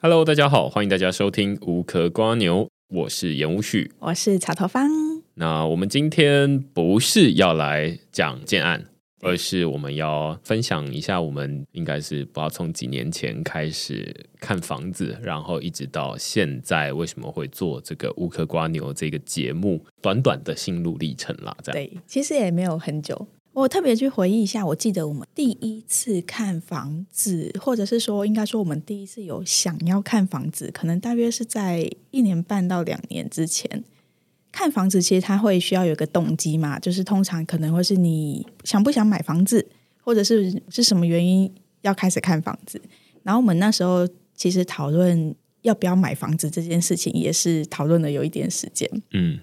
Hello，大家好，欢迎大家收听无壳瓜牛，我是严无旭，我是草头方。那我们今天不是要来讲建案，而是我们要分享一下我们应该是不知道从几年前开始看房子，然后一直到现在为什么会做这个无壳瓜牛这个节目，短短的心路历程啦。这样对，其实也没有很久。我特别去回忆一下，我记得我们第一次看房子，或者是说，应该说我们第一次有想要看房子，可能大约是在一年半到两年之前。看房子其实它会需要有一个动机嘛，就是通常可能会是你想不想买房子，或者是是什么原因要开始看房子。然后我们那时候其实讨论要不要买房子这件事情，也是讨论了有一点时间。嗯，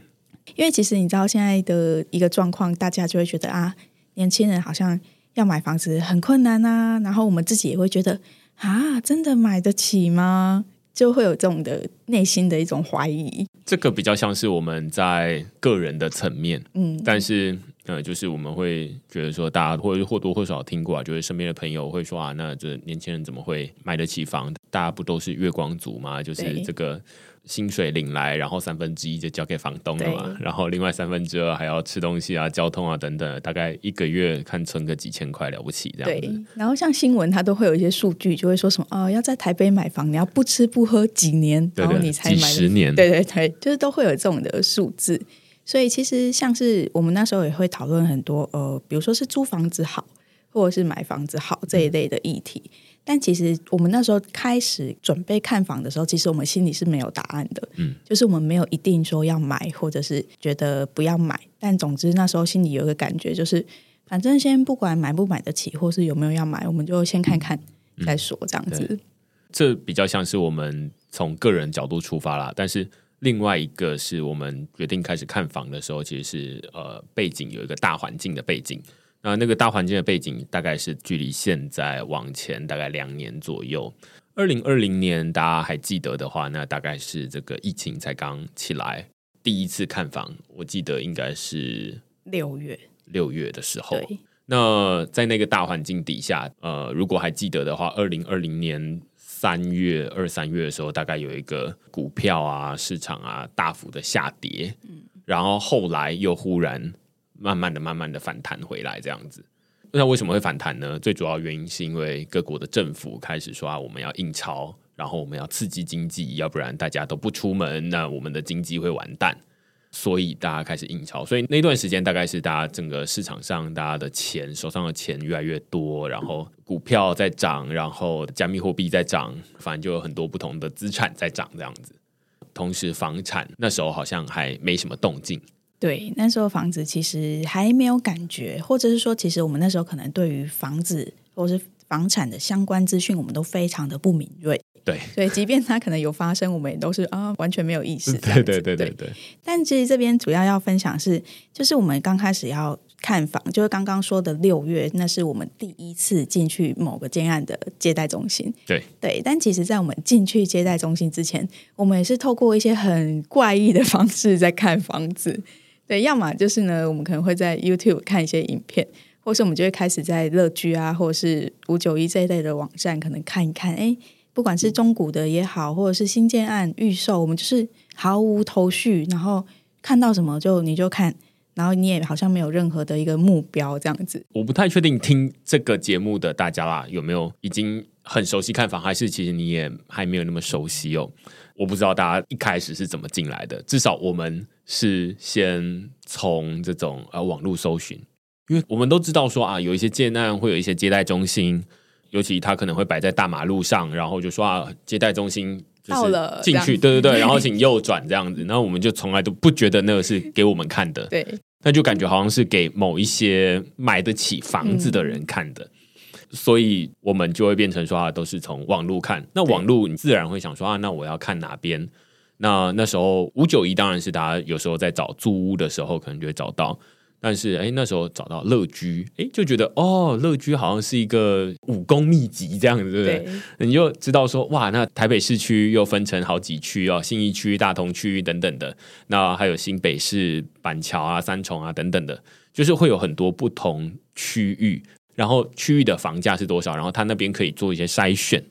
因为其实你知道现在的一个状况，大家就会觉得啊。年轻人好像要买房子很困难啊，然后我们自己也会觉得啊，真的买得起吗？就会有这种的内心的一种怀疑。这个比较像是我们在个人的层面，嗯，但是呃，就是我们会觉得说，大家或或多或少听过啊，就是身边的朋友会说啊，那这年轻人怎么会买得起房？大家不都是月光族吗？就是这个。薪水领来，然后三分之一就交给房东了嘛，然后另外三分之二还要吃东西啊、交通啊等等，大概一个月看存个几千块了不起这样子。对，然后像新闻它都会有一些数据，就会说什么哦，要在台北买房，你要不吃不喝几年，然后你才买。几十年。对对对，就是都会有这种的数字。所以其实像是我们那时候也会讨论很多，呃，比如说是租房子好，或者是买房子好这一类的议题。嗯但其实我们那时候开始准备看房的时候，其实我们心里是没有答案的。嗯，就是我们没有一定说要买，或者是觉得不要买。但总之那时候心里有一个感觉，就是反正先不管买不买得起，或是有没有要买，我们就先看看再说，这样子。嗯，这比较像是我们从个人角度出发啦。但是另外一个是我们决定开始看房的时候，其实是呃背景有一个大环境的背景。那那个大环境的背景大概是距离现在往前大概两年左右。二零二零年大家还记得的话，那大概是这个疫情才刚起来，第一次看房，我记得应该是六月六月的时候。那在那个大环境底下，呃，如果还记得的话，二零二零年三月二三月的时候，大概有一个股票啊市场啊大幅的下跌，嗯，然后后来又忽然。慢慢的、慢慢的反弹回来，这样子。那为什么会反弹呢？最主要原因是因为各国的政府开始说啊，我们要印钞，然后我们要刺激经济，要不然大家都不出门，那我们的经济会完蛋。所以大家开始印钞，所以那段时间大概是大家整个市场上大家的钱手上的钱越来越多，然后股票在涨，然后加密货币在涨，反正就有很多不同的资产在涨这样子。同时，房产那时候好像还没什么动静。对，那时候房子其实还没有感觉，或者是说，其实我们那时候可能对于房子或是房产的相关资讯，我们都非常的不敏锐。对，所以即便它可能有发生，我们也都是啊，完全没有意识。对对对对对。但其实这边主要要分享是，就是我们刚开始要看房，就是刚刚说的六月，那是我们第一次进去某个建案的接待中心。对对，但其实，在我们进去接待中心之前，我们也是透过一些很怪异的方式在看房子。对，要么就是呢，我们可能会在 YouTube 看一些影片，或是我们就会开始在乐居啊，或者是五九一这一类的网站，可能看一看。哎，不管是中古的也好，或者是新建案预售，我们就是毫无头绪，然后看到什么就你就看，然后你也好像没有任何的一个目标这样子。我不太确定听这个节目的大家啦，有没有已经很熟悉看房，还是其实你也还没有那么熟悉哦？我不知道大家一开始是怎么进来的，至少我们。是先从这种呃网络搜寻，因为我们都知道说啊，有一些建案会有一些接待中心，尤其他可能会摆在大马路上，然后就说啊，接待中心就是进去，对对对，然后请右转这样子，然后我们就从来都不觉得那个是给我们看的，对，那就感觉好像是给某一些买得起房子的人看的，嗯、所以我们就会变成说啊，都是从网络看，那网络你自然会想说啊，那我要看哪边？那那时候五九一当然是大家有时候在找租屋的时候可能就会找到，但是哎那时候找到乐居，哎就觉得哦乐居好像是一个武功秘籍这样子，对不对？对，你就知道说哇，那台北市区又分成好几区哦，信义区、大同区等等的，那还有新北市板桥啊、三重啊等等的，就是会有很多不同区域，然后区域的房价是多少，然后他那边可以做一些筛选，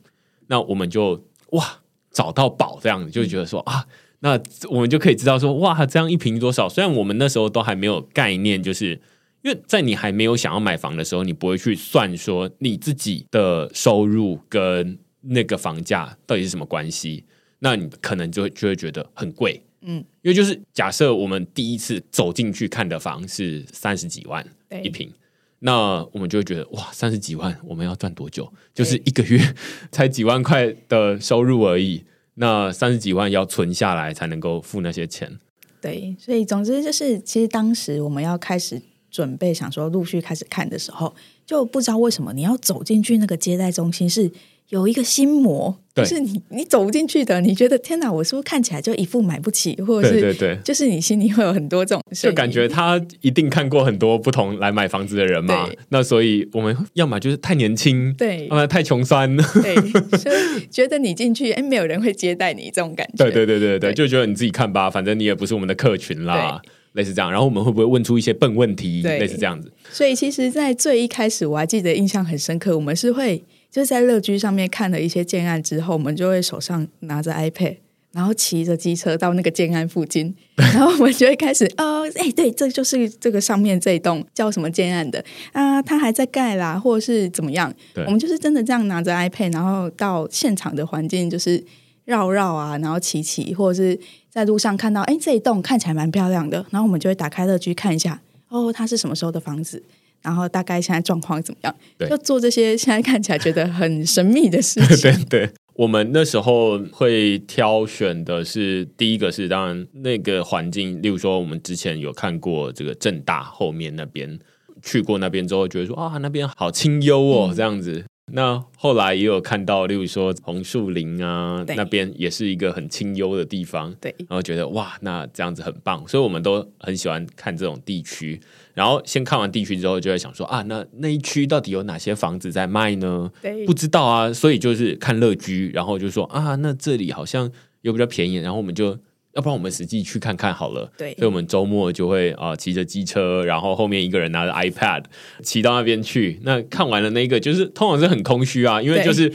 那我们就哇。找到宝这样子，就觉得说啊，那我们就可以知道说哇，这样一平多少？虽然我们那时候都还没有概念，就是因为在你还没有想要买房的时候，你不会去算说你自己的收入跟那个房价到底是什么关系，那你可能就会就会觉得很贵。嗯，因为就是假设我们第一次走进去看的房是三十几万一坪，那我们就会觉得哇，三十几万我们要赚多久？就是一个月 才几万块的收入而已，那三十几万要存下来才能够付那些钱。对，所以总之就是，其实当时我们要开始准备，想说陆续开始看的时候，就不知道为什么你要走进去那个接待中心是。有一个心魔，就是你你走不进去的，你觉得天哪，我是不是看起来就一副买不起，或者是对对对，就是你心里会有很多这种，就感觉他一定看过很多不同来买房子的人嘛。那所以我们要么就是太年轻，对，要么太穷酸，对，所以觉得你进去，哎，没有人会接待你这种感觉。对对对对对，就觉得你自己看吧，反正你也不是我们的客群啦，类似这样。然后我们会不会问出一些笨问题，类似这样子？所以其实，在最一开始，我还记得印象很深刻，我们是会。就是在乐居上面看了一些建案之后，我们就会手上拿着 iPad，然后骑着机车到那个建案附近，然后我们就会开始，哦，哎，对，这就是这个上面这一栋叫什么建案的啊，它还在盖啦，或者是怎么样？我们就是真的这样拿着 iPad，然后到现场的环境就是绕绕啊，然后骑骑，或者是在路上看到，哎，这一栋看起来蛮漂亮的，然后我们就会打开乐居看一下，哦，它是什么时候的房子？然后大概现在状况怎么样？就做这些现在看起来觉得很神秘的事情。对对，我们那时候会挑选的是第一个是当然那个环境，例如说我们之前有看过这个正大后面那边，去过那边之后觉得说啊那边好清幽哦，嗯、这样子。那后来也有看到，例如说红树林啊，那边也是一个很清幽的地方。对，然后觉得哇，那这样子很棒，所以我们都很喜欢看这种地区。然后先看完地区之后，就会想说啊，那那一区到底有哪些房子在卖呢？对，不知道啊，所以就是看乐居，然后就说啊，那这里好像又比较便宜，然后我们就。要不然我们实际去看看好了。对，所以我们周末就会啊骑着机车，然后后面一个人拿着 iPad 骑到那边去。那看完了那个，就是通常是很空虚啊，因为就是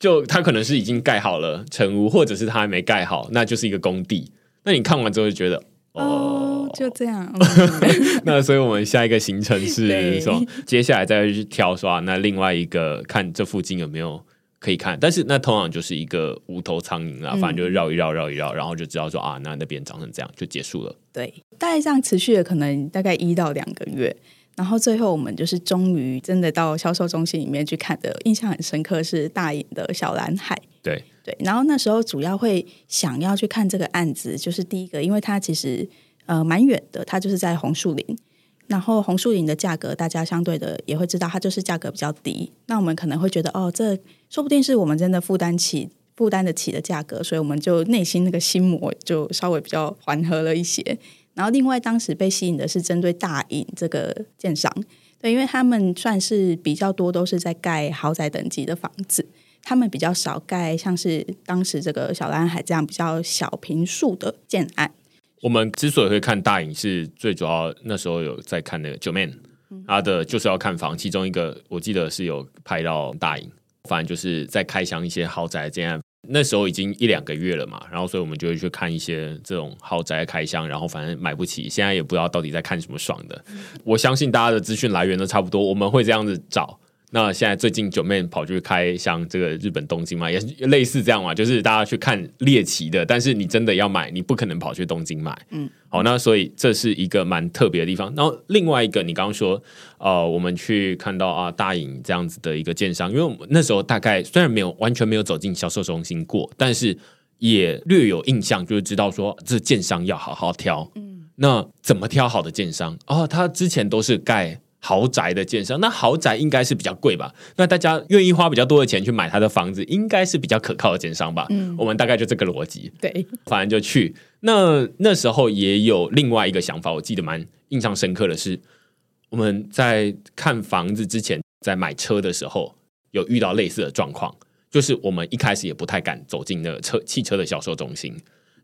就他可能是已经盖好了成屋，或者是他还没盖好，那就是一个工地。那你看完之后就觉得哦，就这样。那所以我们下一个行程是 说，接下来再去挑刷。那另外一个看这附近有没有。可以看，但是那通常就是一个无头苍蝇啊，反正就绕一绕，绕一绕，然后就知道说啊，那那边长成这样就结束了。对，大概这样持续了可能大概一到两个月，然后最后我们就是终于真的到销售中心里面去看的，印象很深刻是大隐的小蓝海。对对，然后那时候主要会想要去看这个案子，就是第一个，因为它其实呃蛮远的，它就是在红树林。然后红树林的价格，大家相对的也会知道，它就是价格比较低。那我们可能会觉得，哦，这说不定是我们真的负担起、负担得起的价格，所以我们就内心那个心魔就稍微比较缓和了一些。然后另外，当时被吸引的是针对大隐这个建商，对，因为他们算是比较多都是在盖豪宅等级的房子，他们比较少盖像是当时这个小蓝海这样比较小平数的建案。我们之所以会看大影，是最主要那时候有在看那个 Joeman，他的就是要看房，其中一个我记得是有拍到大影，反正就是在开箱一些豪宅这样。那时候已经一两个月了嘛，然后所以我们就会去看一些这种豪宅开箱，然后反正买不起，现在也不知道到底在看什么爽的。我相信大家的资讯来源都差不多，我们会这样子找。那现在最近九妹跑去开箱这个日本东京嘛，也是类似这样嘛，就是大家去看猎奇的，但是你真的要买，你不可能跑去东京买。嗯，好，那所以这是一个蛮特别的地方。然后另外一个，你刚刚说，呃，我们去看到啊大隐这样子的一个建商，因为我们那时候大概虽然没有完全没有走进销售中心过，但是也略有印象，就是知道说这建商要好好挑。嗯，那怎么挑好的建商？哦，他之前都是盖。豪宅的建商，那豪宅应该是比较贵吧？那大家愿意花比较多的钱去买他的房子，应该是比较可靠的建商吧？嗯，我们大概就这个逻辑。对，反正就去。那那时候也有另外一个想法，我记得蛮印象深刻的是，我们在看房子之前，在买车的时候，有遇到类似的状况，就是我们一开始也不太敢走进那个车汽车的销售中心。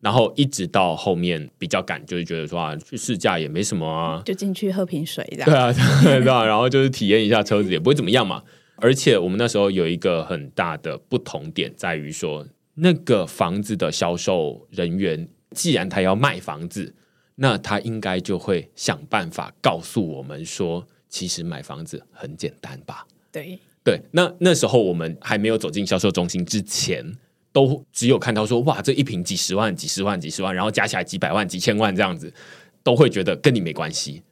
然后一直到后面比较赶，就是觉得说啊，去试驾也没什么啊，就进去喝瓶水这样。对啊，对啊，然后就是体验一下车子也不会怎么样嘛。而且我们那时候有一个很大的不同点，在于说那个房子的销售人员，既然他要卖房子，那他应该就会想办法告诉我们说，其实买房子很简单吧？对对，那那时候我们还没有走进销售中心之前，都只有看到说，哇，这一瓶几十万、几十万、几十万，然后加起来几百万、几千万这样子，都会觉得跟你没关系。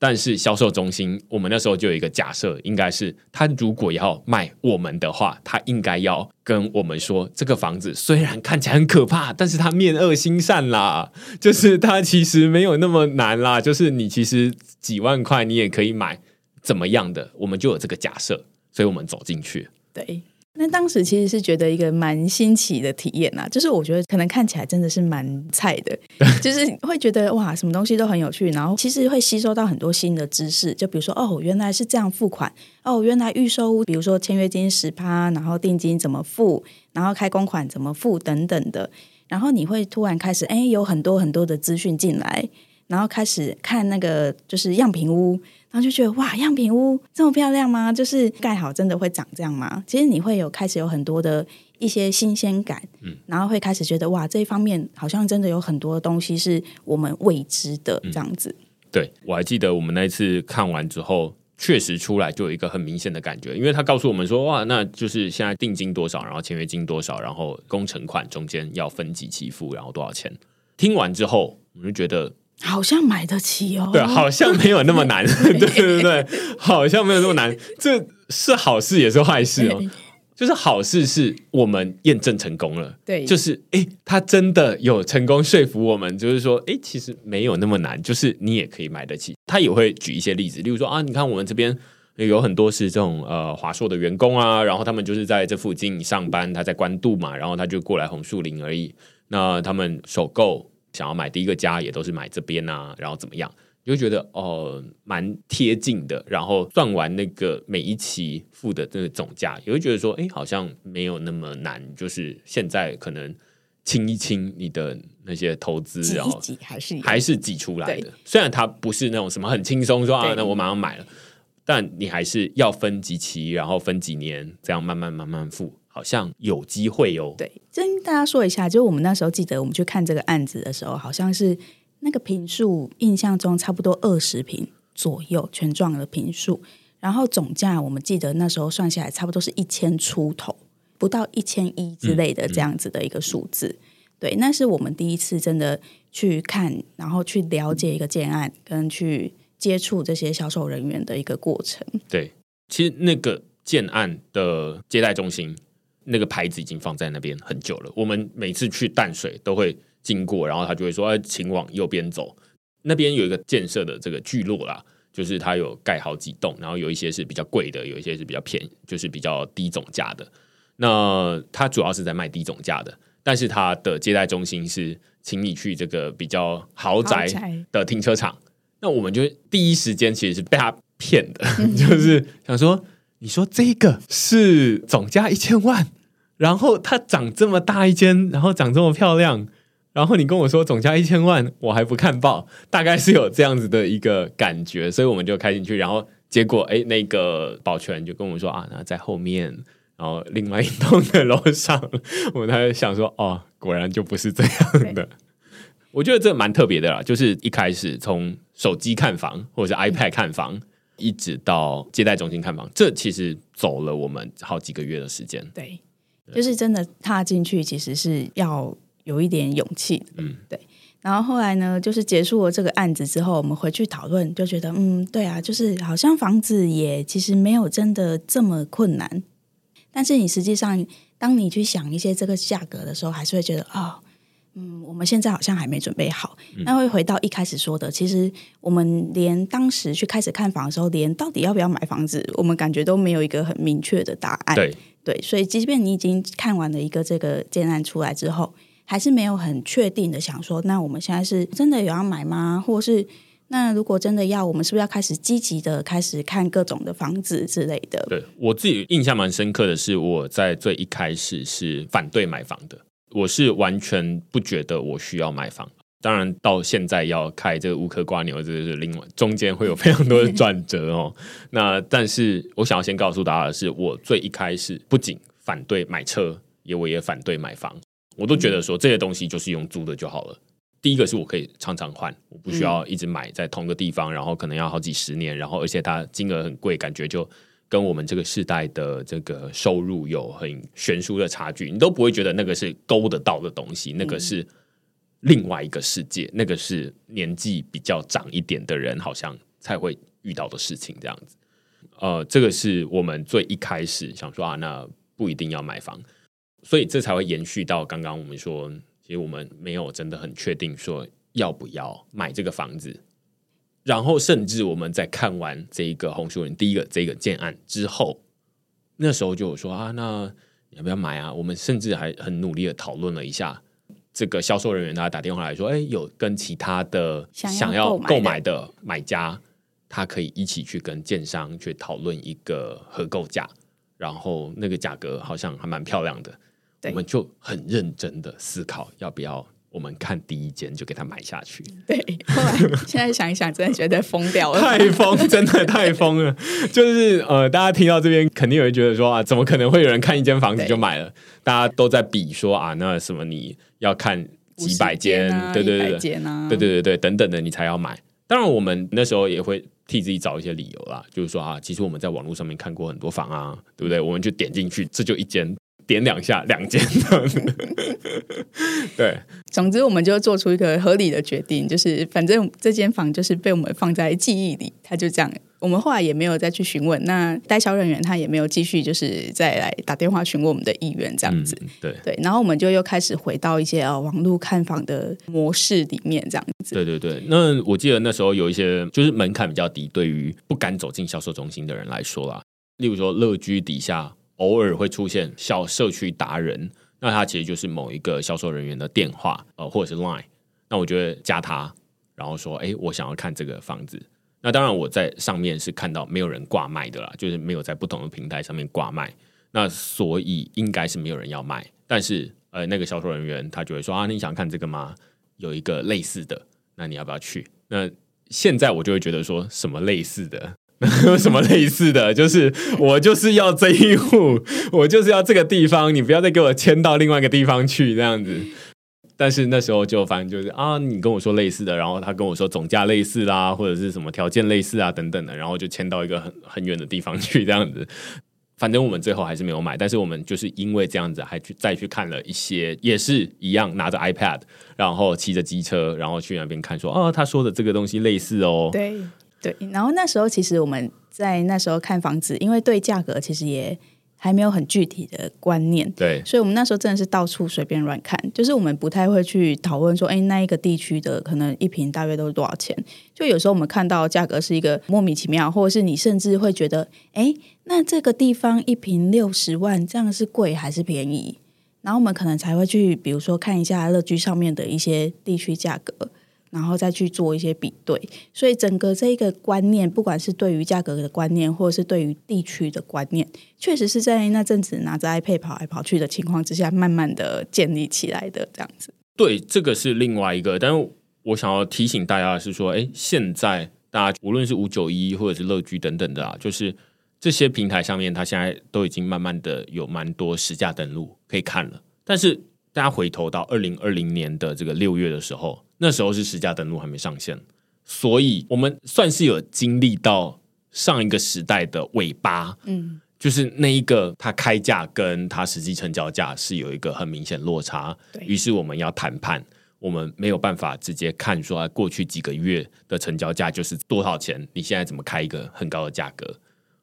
但是销售中心，我们那时候就有一个假设，应该是他如果要卖我们的话，他应该要跟我们说，这个房子虽然看起来很可怕，但是他面恶心善啦，就是他其实没有那么难啦，就是你其实几万块你也可以买怎么样的，我们就有这个假设，所以我们走进去。对。那当时其实是觉得一个蛮新奇的体验呐，就是我觉得可能看起来真的是蛮菜的，就是会觉得哇，什么东西都很有趣，然后其实会吸收到很多新的知识，就比如说哦，原来是这样付款，哦，原来预售屋，比如说签约金十趴，然后定金怎么付，然后开工款怎么付等等的，然后你会突然开始哎，有很多很多的资讯进来，然后开始看那个就是样品屋。然后就觉得哇，样品屋这么漂亮吗？就是盖好真的会长这样吗？其实你会有开始有很多的一些新鲜感，嗯，然后会开始觉得哇，这一方面好像真的有很多东西是我们未知的这样子。嗯、对，我还记得我们那一次看完之后，确实出来就有一个很明显的感觉，因为他告诉我们说哇，那就是现在定金多少，然后签约金多少，然后工程款中间要分几期付，然后多少钱。听完之后，我就觉得。好像买得起哦，对，好像没有那么难，对对对，好像没有那么难，这是好事也是坏事哦。就是好事是我们验证成功了，对，就是哎，他真的有成功说服我们，就是说哎，其实没有那么难，就是你也可以买得起。他也会举一些例子，例如说啊，你看我们这边有很多是这种呃华硕的员工啊，然后他们就是在这附近上班，他在关渡嘛，然后他就过来红树林而已，那他们首购。想要买第一个家也都是买这边啊，然后怎么样？你就觉得哦，蛮贴近的。然后算完那个每一期付的这个总价，也会觉得说，哎，好像没有那么难。就是现在可能清一清你的那些投资，然后还是还是挤出来的。虽然它不是那种什么很轻松说啊，那我马上买了，但你还是要分几期，然后分几年，这样慢慢慢慢付。好像有机会哦。对，跟大家说一下，就我们那时候记得，我们去看这个案子的时候，好像是那个平数，印象中差不多二十平左右，全幢的平数。然后总价，我们记得那时候算下来，差不多是一千出头，不到一千一之类的这样子的一个数字。嗯嗯、对，那是我们第一次真的去看，然后去了解一个建案，跟去接触这些销售人员的一个过程。对，其实那个建案的接待中心。那个牌子已经放在那边很久了。我们每次去淡水都会经过，然后他就会说：“哎，请往右边走。”那边有一个建设的这个聚落啦，就是它有盖好几栋，然后有一些是比较贵的，有一些是比较便宜，就是比较低总价的。那它主要是在卖低总价的，但是它的接待中心是请你去这个比较豪宅的停车场。那我们就第一时间其实是被他骗的，就是想说：“你说这个是总价一千万？”然后它长这么大一间，然后长这么漂亮，然后你跟我说总价一千万，我还不看报，大概是有这样子的一个感觉，所以我们就开进去，然后结果哎，那个保全就跟我们说啊，那在后面，然后另外一栋的楼上，我们才想说哦，果然就不是这样的。我觉得这蛮特别的啦，就是一开始从手机看房或者是 iPad 看房，嗯、一直到接待中心看房，这其实走了我们好几个月的时间。对。就是真的踏进去，其实是要有一点勇气的。嗯，对。然后后来呢，就是结束了这个案子之后，我们回去讨论，就觉得，嗯，对啊，就是好像房子也其实没有真的这么困难。但是你实际上，当你去想一些这个价格的时候，还是会觉得，哦，嗯，我们现在好像还没准备好。那会回到一开始说的，其实我们连当时去开始看房的时候，连到底要不要买房子，我们感觉都没有一个很明确的答案。对。对，所以即便你已经看完了一个这个建案出来之后，还是没有很确定的想说，那我们现在是真的有要买吗？或是那如果真的要，我们是不是要开始积极的开始看各种的房子之类的？对，我自己印象蛮深刻的是，我在最一开始是反对买房的，我是完全不觉得我需要买房。当然，到现在要开这个乌克瓜牛，这是另外中间会有非常多的转折哦。那但是我想要先告诉大家的是，我最一开始不仅反对买车，也我也反对买房，我都觉得说这些东西就是用租的就好了。第一个是我可以常常换，我不需要一直买在同个地方，然后可能要好几十年，然后而且它金额很贵，感觉就跟我们这个世代的这个收入有很悬殊的差距，你都不会觉得那个是勾得到的东西，那个是另外一个世界，那个是年纪比较长一点的人好像才会遇到的事情，这样子。呃，这个是我们最一开始想说啊，那不一定要买房，所以这才会延续到刚刚我们说，其实我们没有真的很确定说要不要买这个房子，然后甚至我们在看完这一个红树林第一个这个建案之后，那时候就有说啊，那要不要买啊？我们甚至还很努力的讨论了一下，这个销售人员他打电话来说，哎，有跟其他的想要购买的买家。他可以一起去跟建商去讨论一个合购价，然后那个价格好像还蛮漂亮的，我们就很认真的思考要不要我们看第一间就给他买下去。对，后来现在想一想，真的觉得疯掉了，太疯，真的太疯了。就是呃，大家听到这边肯定会觉得说啊，怎么可能会有人看一间房子就买了？大家都在比说啊，那什么你要看几百间，啊、对对对对，啊、对对对对等等的，你才要买。当然，我们那时候也会。替自己找一些理由啦，就是说啊，其实我们在网络上面看过很多房啊，对不对？我们就点进去，这就一间，点两下两间这样子。对，总之我们就做出一个合理的决定，就是反正这间房就是被我们放在记忆里，他就这样。我们后来也没有再去询问，那代销人员他也没有继续就是再来打电话询问我们的意愿，这样子。嗯、对对，然后我们就又开始回到一些呃网络看房的模式里面，这样子。对对对，那我记得那时候有一些就是门槛比较低，对于不敢走进销售中心的人来说啦，例如说乐居底下偶尔会出现小社区达人，那他其实就是某一个销售人员的电话呃或者是 Line，那我觉得加他，然后说哎我想要看这个房子。那当然，我在上面是看到没有人挂卖的啦，就是没有在不同的平台上面挂卖，那所以应该是没有人要卖。但是，呃，那个销售人员他就会说啊，你想看这个吗？有一个类似的，那你要不要去？那现在我就会觉得说什么类似的，什么类似的，就是我就是要这一户，我就是要这个地方，你不要再给我迁到另外一个地方去，这样子。但是那时候就反正就是啊，你跟我说类似的，然后他跟我说总价类似啦，或者是什么条件类似啊等等的，然后就迁到一个很很远的地方去这样子。反正我们最后还是没有买，但是我们就是因为这样子，还去再去看了一些，也是一样拿着 iPad，然后骑着机车，然后去那边看说，说哦，他说的这个东西类似哦。对对，然后那时候其实我们在那时候看房子，因为对价格其实也。还没有很具体的观念，对，所以我们那时候真的是到处随便乱看，就是我们不太会去讨论说，哎，那一个地区的可能一平大约都是多少钱？就有时候我们看到价格是一个莫名其妙，或者是你甚至会觉得，哎，那这个地方一平六十万，这样是贵还是便宜？然后我们可能才会去，比如说看一下乐居上面的一些地区价格。然后再去做一些比对，所以整个这一个观念，不管是对于价格的观念，或者是对于地区的观念，确实是在那阵子拿着 iPad 跑来跑去的情况之下，慢慢的建立起来的这样子。对，这个是另外一个，但是我想要提醒大家的是说，哎，现在大家无论是五九一或者是乐居等等的啊，就是这些平台上面，它现在都已经慢慢的有蛮多实价登录可以看了，但是大家回头到二零二零年的这个六月的时候。那时候是实价登录还没上线，所以我们算是有经历到上一个时代的尾巴，嗯，就是那一个它开价跟它实际成交价是有一个很明显落差，对，于是我们要谈判，我们没有办法直接看说过去几个月的成交价就是多少钱，你现在怎么开一个很高的价格？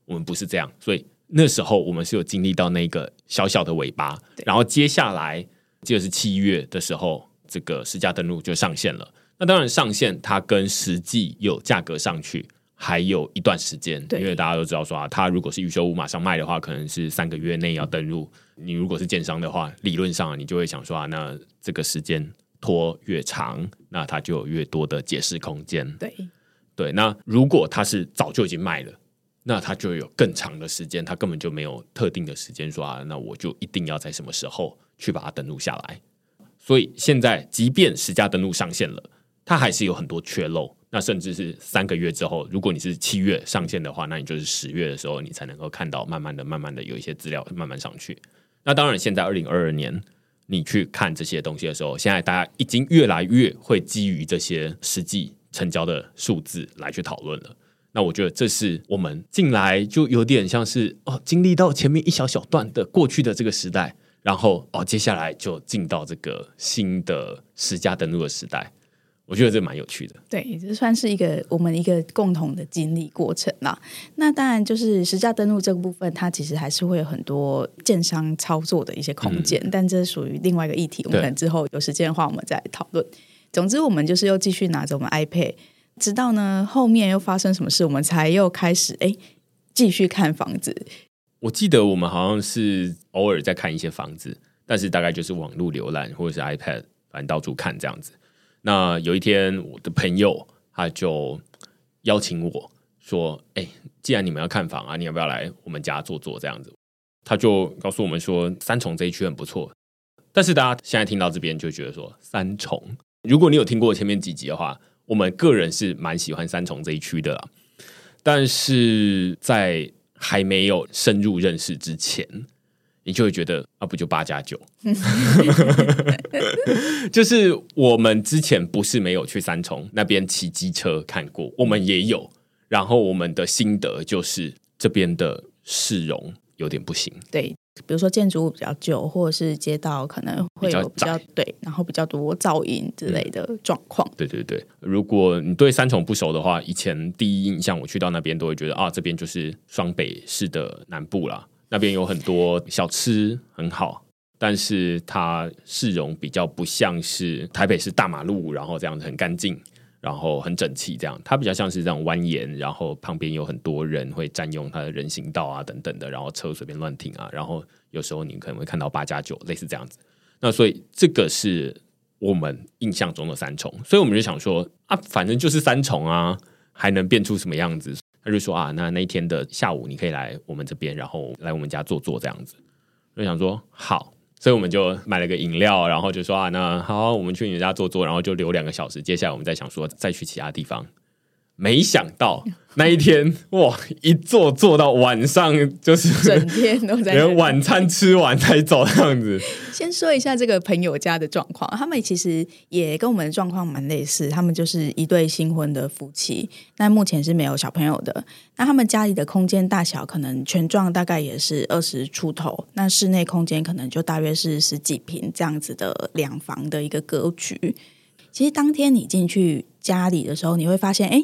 我们不是这样，所以那时候我们是有经历到那个小小的尾巴，然后接下来就是七月的时候。这个实价登录就上线了。那当然上线，它跟实际有价格上去还有一段时间，因为大家都知道说啊，它如果是预售屋马上卖的话，可能是三个月内要登录。你如果是建商的话，理论上你就会想说啊，那这个时间拖越长，那它就有越多的解释空间。对对，那如果它是早就已经卖了，那它就有更长的时间，它根本就没有特定的时间说啊，那我就一定要在什么时候去把它登录下来。所以现在，即便实价登录上线了，它还是有很多缺漏。那甚至是三个月之后，如果你是七月上线的话，那你就是十月的时候，你才能够看到慢慢的、慢慢的有一些资料慢慢上去。那当然，现在二零二二年你去看这些东西的时候，现在大家已经越来越会基于这些实际成交的数字来去讨论了。那我觉得这是我们进来就有点像是哦，经历到前面一小小段的过去的这个时代，然后哦，接下来就进到这个新的实价登录的时代。我觉得这蛮有趣的，对，这算是一个我们一个共同的经历过程啦。那当然，就是实价登录这个部分，它其实还是会有很多建商操作的一些空间，嗯、但这属于另外一个议题。我们可能之后有时间的话，我们再来讨论。总之，我们就是又继续拿着我们 iPad，直到呢后面又发生什么事，我们才又开始哎继续看房子。我记得我们好像是偶尔在看一些房子，但是大概就是网络浏览或者是 iPad，反正到处看这样子。那有一天，我的朋友他就邀请我说：“哎、既然你们要看房啊，你要不要来我们家坐坐？”这样子，他就告诉我们说，三重这一区很不错。但是大家现在听到这边就觉得说，三重，如果你有听过前面几集的话，我们个人是蛮喜欢三重这一区的啦。但是在还没有深入认识之前，你就会觉得啊，不就八加九？就是我们之前不是没有去三重那边骑机车看过，我们也有。然后我们的心得就是这边的市容有点不行。对，比如说建筑物比较旧，或者是街道可能会有比较，对，然后比较多噪音之类的状况。嗯。对对对，如果你对三重不熟的话，以前第一印象我去到那边都会觉得啊，这边就是双北市的南部啦。那边有很多小吃很好，但是它市容比较不像是台北市大马路，然后这样子很干净，然后很整齐这样。它比较像是这种蜿蜒，然后旁边有很多人会占用它的人行道啊等等的，然后车随便乱停啊，然后有时候你可能会看到八加九类似这样子。那所以这个是我们印象中的三重，所以我们就想说啊，反正就是三重啊，还能变出什么样子？他就说啊，那那一天的下午你可以来我们这边，然后来我们家坐坐这样子。就想说好，所以我们就买了个饮料，然后就说啊，那好，我们去你家坐坐，然后就留两个小时。接下来我们再想说再去其他地方。没想到那一天哇，一坐坐到晚上，就是整天都在，连晚餐吃完才走这样子。先说一下这个朋友家的状况，他们其实也跟我们的状况蛮类似，他们就是一对新婚的夫妻，那目前是没有小朋友的。那他们家里的空间大小可能全幢大概也是二十出头，那室内空间可能就大约是十几平这样子的两房的一个格局。其实当天你进去家里的时候，你会发现，哎。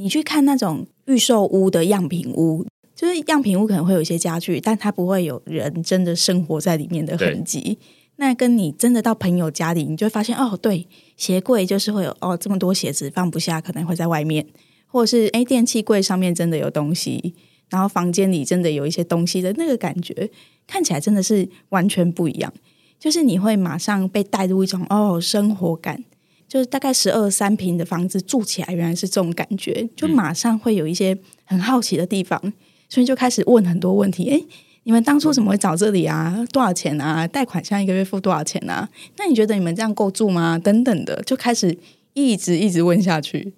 你去看那种预售屋的样品屋，就是样品屋可能会有一些家具，但它不会有人真的生活在里面的痕迹。那跟你真的到朋友家里，你就会发现哦，对，鞋柜就是会有哦这么多鞋子放不下，可能会在外面，或者是诶电器柜上面真的有东西，然后房间里真的有一些东西的那个感觉，看起来真的是完全不一样，就是你会马上被带入一种哦生活感。就是大概十二三平的房子住起来，原来是这种感觉，就马上会有一些很好奇的地方，所以就开始问很多问题。哎，你们当初怎么会找这里啊？多少钱啊？贷款现在一个月付多少钱啊？那你觉得你们这样够住吗？等等的，就开始一直一直问下去。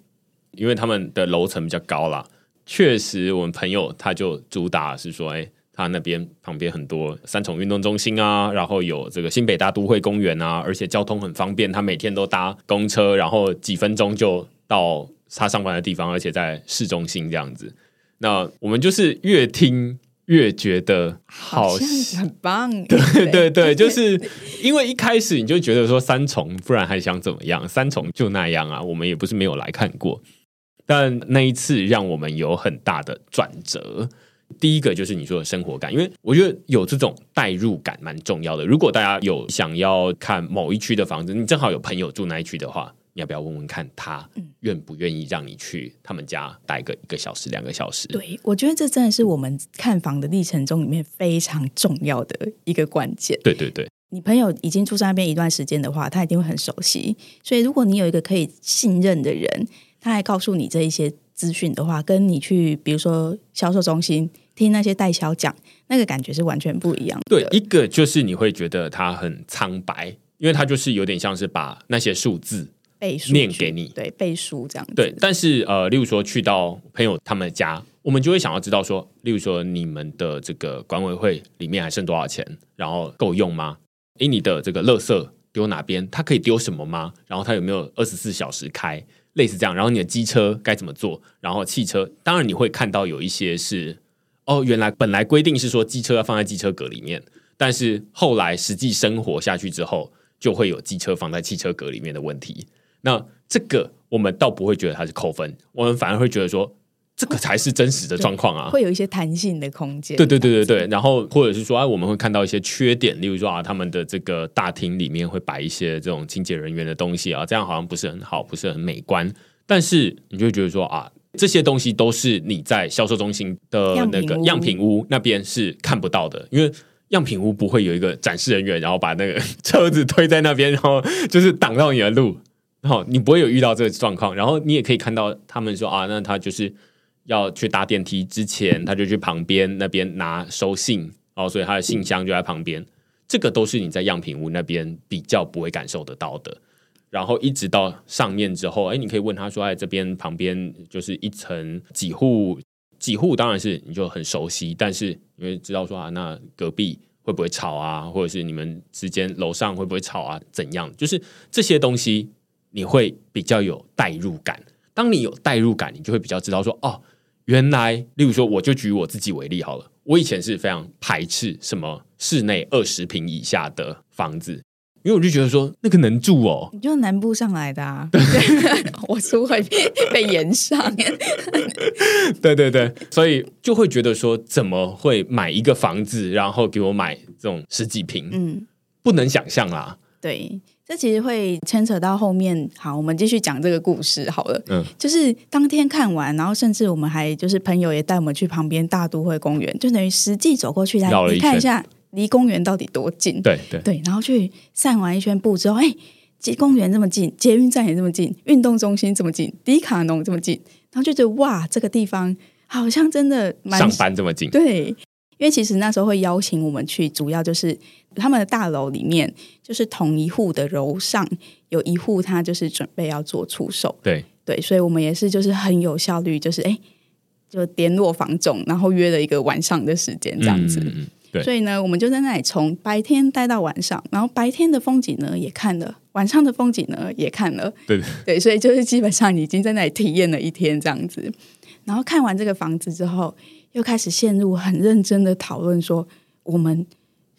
因为他们的楼层比较高啦，确实，我们朋友他就主打是说，诶。他那边旁边很多三重运动中心啊，然后有这个新北大都会公园啊，而且交通很方便，他每天都搭公车，然后几分钟就到他上班的地方，而且在市中心这样子。那我们就是越听越觉得好，很棒。对对对，对就是因为一开始你就觉得说三重，不然还想怎么样？三重就那样啊，我们也不是没有来看过，但那一次让我们有很大的转折。第一个就是你说的生活感，因为我觉得有这种代入感蛮重要的。如果大家有想要看某一区的房子，你正好有朋友住那一区的话，你要不要问问看他愿不愿意让你去他们家待个一个小时、两个小时？对，我觉得这真的是我们看房的历程中里面非常重要的一个关键。对对对，你朋友已经住在那边一段时间的话，他一定会很熟悉。所以如果你有一个可以信任的人，他还告诉你这一些资讯的话，跟你去比如说销售中心。听那些代销讲，那个感觉是完全不一样的。对，一个就是你会觉得它很苍白，因为它就是有点像是把那些数字背书念给你，对，背书这样子。对，但是呃，例如说去到朋友他们家我们就会想要知道说，例如说你们的这个管委会里面还剩多少钱，然后够用吗？诶，你的这个垃圾丢哪边？它可以丢什么吗？然后它有没有二十四小时开？类似这样。然后你的机车该怎么做？然后汽车，当然你会看到有一些是哦，原来本来规定是说机车要放在机车格里面，但是后来实际生活下去之后，就会有机车放在汽车格里面的问题。那这个我们倒不会觉得它是扣分，我们反而会觉得说。这个才是真实的状况啊，会有一些弹性的空间。对对对对对，然后或者是说，哎，我们会看到一些缺点，例如说啊，他们的这个大厅里面会摆一些这种清洁人员的东西啊，这样好像不是很好，不是很美观。但是你就会觉得说啊，这些东西都是你在销售中心的那个样品屋那边是看不到的，因为样品屋不会有一个展示人员，然后把那个车子推在那边，然后就是挡到你的路，然后你不会有遇到这个状况。然后你也可以看到他们说啊，那他就是。要去搭电梯之前，他就去旁边那边拿收信，哦，所以他的信箱就在旁边。这个都是你在样品屋那边比较不会感受得到的。然后一直到上面之后，哎，你可以问他说：“哎，这边旁边就是一层几户？几户当然是你就很熟悉，但是因为知道说啊，那隔壁会不会吵啊？或者是你们之间楼上会不会吵啊？怎样？就是这些东西你会比较有代入感。当你有代入感，你就会比较知道说哦。”原来，例如说，我就举我自己为例好了。我以前是非常排斥什么室内二十平以下的房子，因为我就觉得说那个能住哦。你就南部上来的啊，我是会被延上。对对对，所以就会觉得说，怎么会买一个房子，然后给我买这种十几平？嗯，不能想象啦。对。这其实会牵扯到后面，好，我们继续讲这个故事好了。嗯，就是当天看完，然后甚至我们还就是朋友也带我们去旁边大都会公园，就等于实际走过去来你看一下离公园到底多近。对对对，然后去散完一圈步之后，哎，离公园这么近，捷运站也这么近，运动中心这么近，迪卡侬这么近，然后就觉得哇，这个地方好像真的蛮上班这么近。对。因为其实那时候会邀请我们去，主要就是他们的大楼里面，就是同一户的楼上有一户，他就是准备要做出售。对对，所以我们也是就是很有效率，就是哎，就联络房仲，然后约了一个晚上的时间这样子。嗯，对。所以呢，我们就在那里从白天待到晚上，然后白天的风景呢也看了，晚上的风景呢也看了。对对，所以就是基本上已经在那里体验了一天这样子。然后看完这个房子之后。又开始陷入很认真的讨论，说我们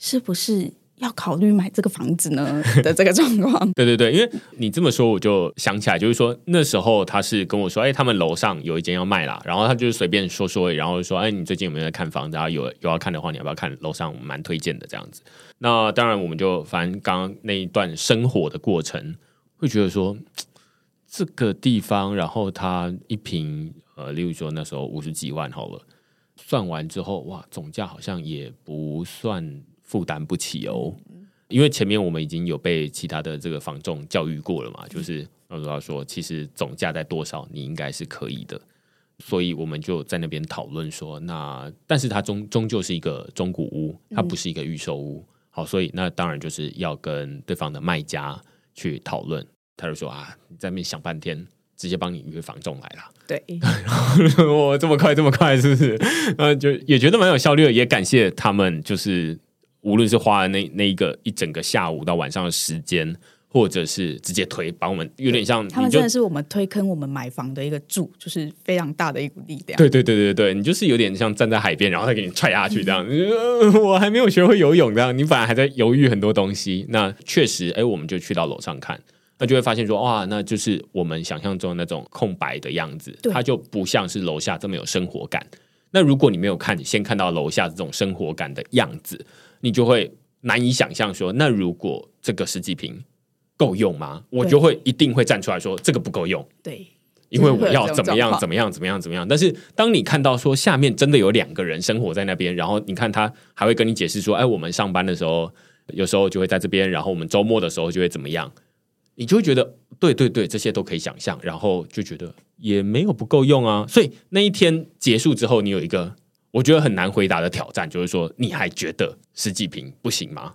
是不是要考虑买这个房子呢 的这个状况？对对对，因为你这么说，我就想起来，就是说那时候他是跟我说，哎，他们楼上有一间要卖啦，然后他就是随便说说，然后说，哎，你最近有没有在看房子？啊有有要看的话，你要不要看楼上？蛮推荐的这样子。那当然，我们就反正刚刚那一段生活的过程，会觉得说这个地方，然后它一平，呃，例如说那时候五十几万好了。算完之后，哇，总价好像也不算负担不起哦。因为前面我们已经有被其他的这个房仲教育过了嘛，就是他说说，其实总价在多少，你应该是可以的。所以我们就在那边讨论说，那但是它终终究是一个中古屋，它不是一个预售屋。好，所以那当然就是要跟对方的卖家去讨论。他就说啊，你在那边想半天。直接帮你约房仲来了，对，我这么快这么快是不是？呃，就也觉得蛮有效率的，也感谢他们，就是无论是花了那那一个一整个下午到晚上的时间，或者是直接推，把我们有点像他们真的是我们推坑我们买房的一个柱，就是非常大的一股力量。对对对对对，你就是有点像站在海边，然后再给你踹下去这样。嗯、我还没有学会游泳这样，你反而还在犹豫很多东西。那确实，哎，我们就去到楼上看。那就会发现说，哇，那就是我们想象中那种空白的样子，它就不像是楼下这么有生活感。那如果你没有看，先看到楼下这种生活感的样子，你就会难以想象说，那如果这个十几瓶够用吗？我就会一定会站出来说，这个不够用。对，因为我要怎么样怎么样怎么样怎么样。但是当你看到说下面真的有两个人生活在那边，然后你看他还会跟你解释说，哎，我们上班的时候有时候就会在这边，然后我们周末的时候就会怎么样。你就会觉得，对对对，这些都可以想象，然后就觉得也没有不够用啊。所以那一天结束之后，你有一个我觉得很难回答的挑战，就是说你还觉得十几坪不行吗？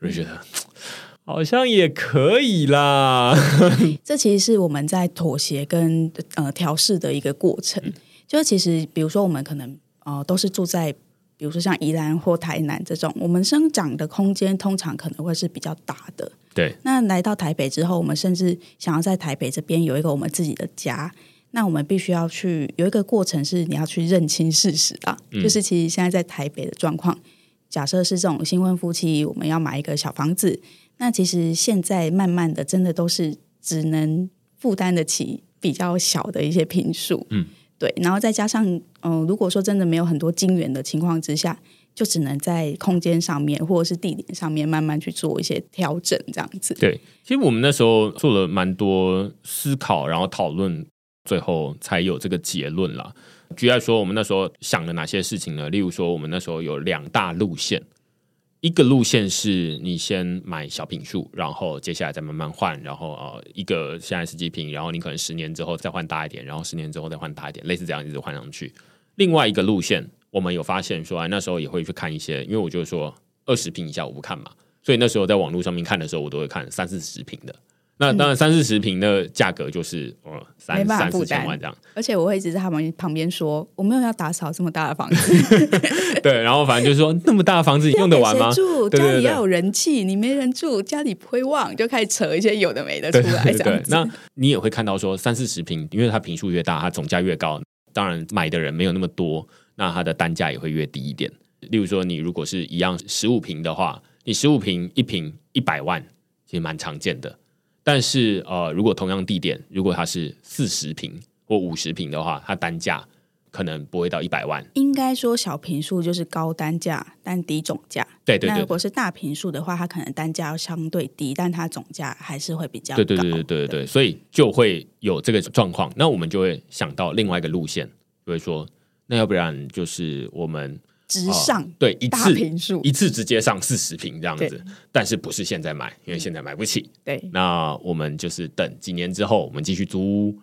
我就觉得 好像也可以啦。这其实是我们在妥协跟呃调试的一个过程。就其实比如说我们可能呃都是住在。比如说像宜兰或台南这种，我们生长的空间通常可能会是比较大的。对。那来到台北之后，我们甚至想要在台北这边有一个我们自己的家，那我们必须要去有一个过程，是你要去认清事实啊。嗯。就是其实现在在台北的状况，假设是这种新婚夫妻，我们要买一个小房子，那其实现在慢慢的，真的都是只能负担得起比较小的一些平数。嗯。对，然后再加上，嗯、呃，如果说真的没有很多金源的情况之下，就只能在空间上面或者是地点上面慢慢去做一些调整，这样子。对，其实我们那时候做了蛮多思考，然后讨论，最后才有这个结论啦。举例说，我们那时候想了哪些事情呢？例如说，我们那时候有两大路线。一个路线是你先买小品数，然后接下来再慢慢换，然后呃，一个现在十几坪，然后你可能十年之后再换大一点，然后十年之后再换大一点，类似这样一直换上去。另外一个路线，我们有发现说，哎，那时候也会去看一些，因为我就说二十坪以下我不看嘛，所以那时候在网络上面看的时候，我都会看三四十坪的。那当然，三四十平的价格就是呃三三四千万这样。而且我会一直在他们旁边说，我没有要打扫这么大的房子。对，然后反正就是说，那么大的房子你用得完吗？住家里要有人气，你没人住，家里不会旺，就开始扯一些有的没的出来。这样子。那你也会看到说，三四十平，因为它坪数越大，它总价越高，当然买的人没有那么多，那它的单价也会越低一点。例如说，你如果是一样十五平的话，你十五平一平一百万，其实蛮常见的。但是呃，如果同样地点，如果它是四十平或五十平的话，它单价可能不会到一百万。应该说小平数就是高单价，但低总价。对对对。那如果是大平数的话，它可能单价要相对低，但它总价还是会比较高。对对对对对对，对。所以就会有这个状况。那我们就会想到另外一个路线，就会说，那要不然就是我们。直上、哦、对一次一次直接上四十平这样子，但是不是现在买，因为现在买不起。对，那我们就是等几年之后，我们继续租，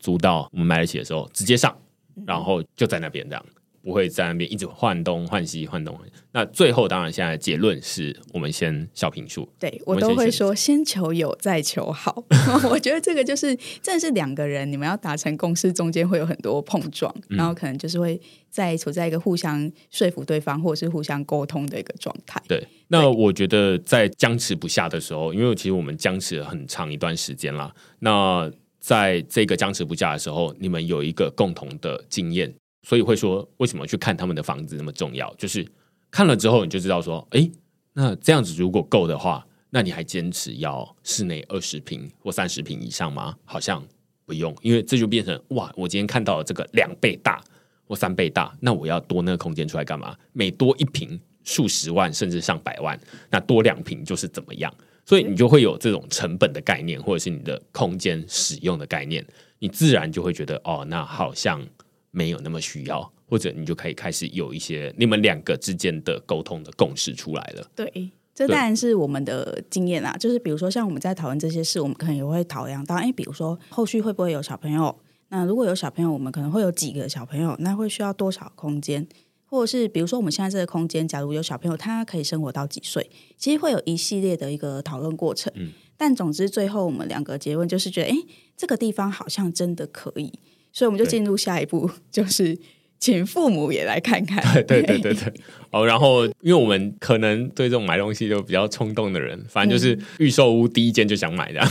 租到我们买得起的时候直接上，然后就在那边这样。不会在那边一直换东换西换东。那最后当然现在结论是我们先小平数。对，我都会说先求有再求好。我觉得这个就是真的是两个人你们要达成共识，中间会有很多碰撞，嗯，然后可能就是会在处在一个互相说服对方或者是互相沟通的一个状态。对，那我觉得在僵持不下的时候，因为其实我们僵持了很长一段时间了。那在这个僵持不下的时候，你们有一个共同的经验。所以会说，为什么去看他们的房子那么重要？就是看了之后，你就知道说，哎，那这样子如果够的话，那你还坚持要室内二十平或三十平以上吗？好像不用，因为这就变成哇，我今天看到了这个两倍大或三倍大，那我要多那个空间出来干嘛？每多一平数十万甚至上百万，那多两平就是怎么样？所以你就会有这种成本的概念，或者是你的空间使用的概念，你自然就会觉得哦，那好像。没有那么需要，或者你就可以开始有一些你们两个之间的沟通的共识出来了。对，这当然是我们的经验啦。就是比如说，像我们在讨论这些事，我们可能也会讨量到，哎，比如说后续会不会有小朋友？那如果有小朋友，我们可能会有几个小朋友，那会需要多少空间？或者是比如说我们现在这个空间，假如有小朋友，他可以生活到几岁？其实会有一系列的一个讨论过程。嗯，但总之最后我们两个结论就是觉得，哎，这个地方好像真的可以。所以我们就进入下一步，就是请父母也来看看。对对对对 对。哦，然后因为我们可能对这种买东西就比较冲动的人，反正就是预售屋第一间就想买这样。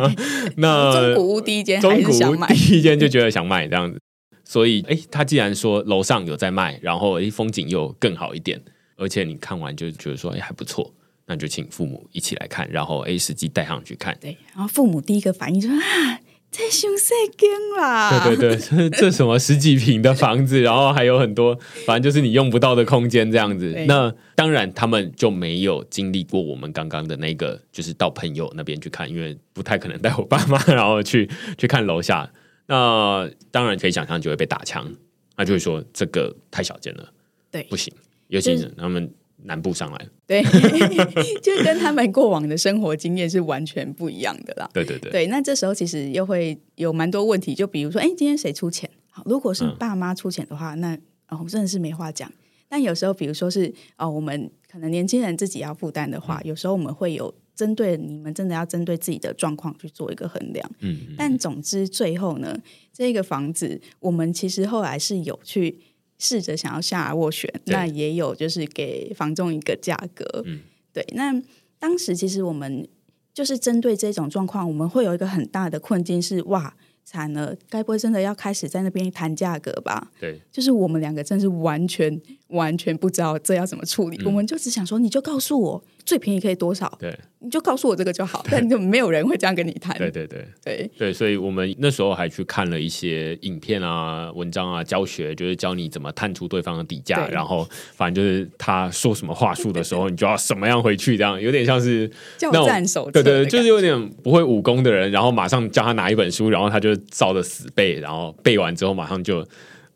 那中古屋第一间还是想买，第一间就觉得想买这样子。所以，哎，他既然说楼上有在卖，然后哎风景又更好一点，而且你看完就觉得说哎还不错，那就请父母一起来看，然后哎实际带上去看。对，然后父母第一个反应就是啊。太雄细间啦！对对对，这这什么十几平的房子，然后还有很多，反正就是你用不到的空间这样子。那当然，他们就没有经历过我们刚刚的那个，就是到朋友那边去看，因为不太可能带我爸妈，然后去去看楼下。那当然可以想象就会被打枪，那就会说这个太小间了，对，不行，尤其是他们。南部上来，对，就跟他们过往的生活经验是完全不一样的啦。对对对，对，那这时候其实又会有蛮多问题，就比如说，哎，今天谁出钱？好，如果是爸妈出钱的话，嗯、那哦，真的是没话讲。但有时候，比如说是哦，我们可能年轻人自己要负担的话，嗯、有时候我们会有针对你们真的要针对自己的状况去做一个衡量。嗯，嗯，但总之最后呢，这个房子我们其实后来是有去试着想要下斡旋，那也有就是给房仲一个价格。嗯，对。那当时其实我们就是针对这种状况，我们会有一个很大的困境是哇。惨了，该不会真的要开始在那边谈价格吧？对，就是我们两个真是完全完全不知道这要怎么处理，嗯、我们就只想说，你就告诉我最便宜可以多少，对，你就告诉我这个就好，但就没有人会这样跟你谈。对对对。对。对，所以我们那时候还去看了一些影片啊、文章啊、教学，就是教你怎么探出对方的底价，然后反正就是他说什么话术的时候，你就要什么样回去，这样有点像是叫战手，对对，就是有点不会武功的人，然后马上叫他拿一本书，然后他就照着死背，然后背完之后马上就。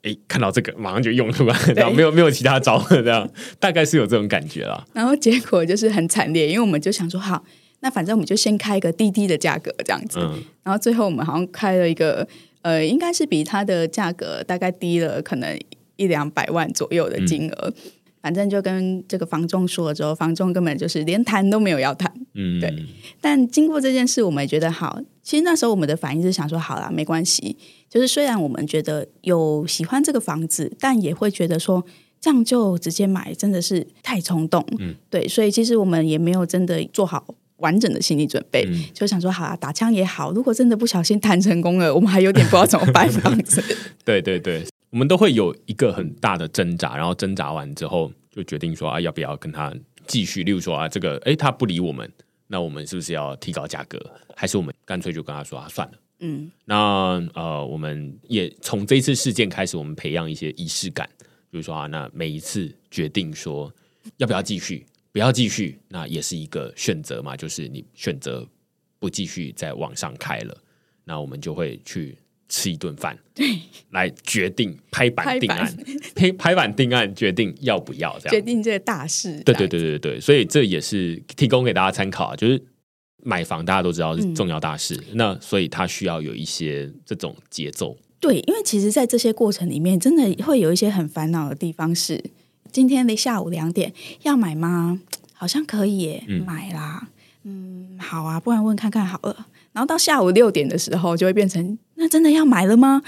哎，看到这个马上就用出来，然后没有没有其他招了，这样大概是有这种感觉了。然后结果就是很惨烈，因为我们就想说，好，那反正我们就先开一个滴滴的价格这样子。嗯、然后最后我们好像开了一个，呃，应该是比它的价格大概低了可能一两百万左右的金额。嗯、反正就跟这个房仲说了之后，房仲根本就是连谈都没有要谈。嗯，对。但经过这件事，我们也觉得好。其实那时候我们的反应是想说，好啦，没关系。就是虽然我们觉得有喜欢这个房子，但也会觉得说这样就直接买真的是太冲动。嗯，对，所以其实我们也没有真的做好完整的心理准备，嗯、就想说好啊，打枪也好，如果真的不小心谈成功了，我们还有点不知道怎么办这样子。对对对，我们都会有一个很大的挣扎，然后挣扎完之后就决定说啊，要不要跟他继续？例如说啊，这个哎他不理我们，那我们是不是要提高价格？还是我们干脆就跟他说啊，算了。嗯，那呃，我们也从这次事件开始，我们培养一些仪式感，比如说啊，那每一次决定说要不要继续，不要继续，那也是一个选择嘛，就是你选择不继续再往上开了，那我们就会去吃一顿饭，对，来决定拍板。定案，拍拍板定案，决定要不要这样，决定这个大事，对对对对对，所以这也是提供给大家参考啊，就是。买房大家都知道是重要大事，嗯、那所以他需要有一些这种节奏。对，因为其实，在这些过程里面，真的会有一些很烦恼的地方是。是今天的下午两点要买吗？好像可以耶，嗯、买啦。嗯，好啊，不然问看看好了。然后到下午六点的时候，就会变成那真的要买了吗？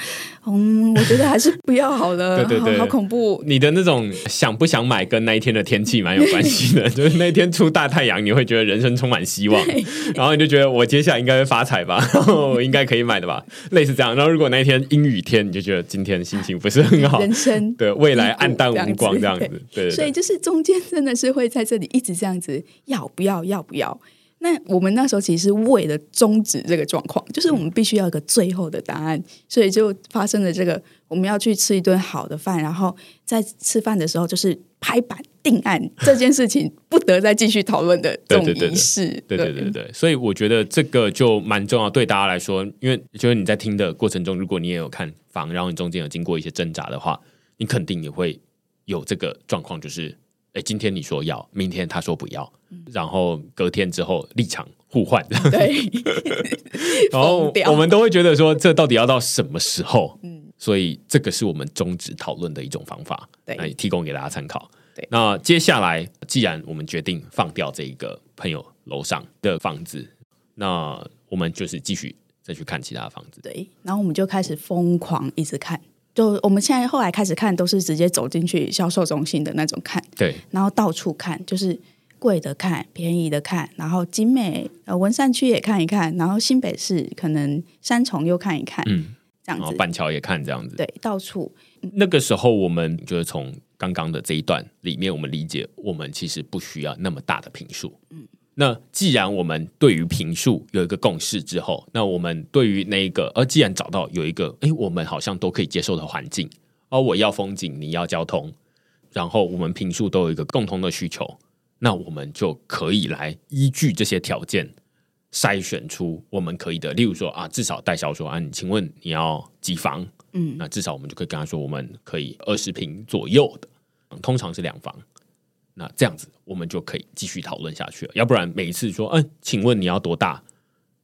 嗯，我觉得还是不要好了。对对对，好，好恐怖！你的那种想不想买，跟那一天的天气蛮有关系的。就是那一天出大太阳，你会觉得人生充满希望，然后你就觉得我接下来应该会发财吧，然后我应该可以买的吧，类似这样。然后如果那一天阴雨天，你就觉得今天心情不是很好，人生对未来暗淡无光这样子。对，所以就是中间真的是会在这里一直这样子，要不要？要不要？那我们那时候其实为了终止这个状况，就是我们必须要有个最后的答案，所以就发生了这个我们要去吃一顿好的饭，然后在吃饭的时候就是拍板定案这件事情不得再继续讨论的这种仪式。对对对对，所以我觉得这个就蛮重要，对大家来说，因为就是你在听的过程中，如果你也有看房，然后你中间有经过一些挣扎的话，你肯定也会有这个状况，就是。哎，今天你说要，明天他说不要，嗯、然后隔天之后立场互换，对，然后我们都会觉得说，这到底要到什么时候？嗯，所以这个是我们终止讨论的一种方法，对，那也提供给大家参考。对，那接下来既然我们决定放掉这一个朋友楼上的房子，那我们就是继续再去看其他房子。对，然后我们就开始疯狂一直看。就我们现在后来开始看，都是直接走进去销售中心的那种看，对，然后到处看，就是贵的看，便宜的看，然后景美呃文山区也看一看，然后新北市可能三重又看一看，嗯，这样子，板桥也看这样子，对，到处。那个时候我们就是从刚刚的这一段里面，我们理解我们其实不需要那么大的坪数，嗯。那既然我们对于评述有一个共识之后，那我们对于那一个，而既然找到有一个，哎，我们好像都可以接受的环境，而我要风景，你要交通，然后我们评述都有一个共同的需求，那我们就可以来依据这些条件筛选出我们可以的。例如说啊，至少代销说啊，你请问你要几房？嗯，那至少我们就可以跟他说，我们可以二十平左右的，通常是两房。那这样子，我们就可以继续讨论下去了。要不然每一次说，嗯，请问你要多大？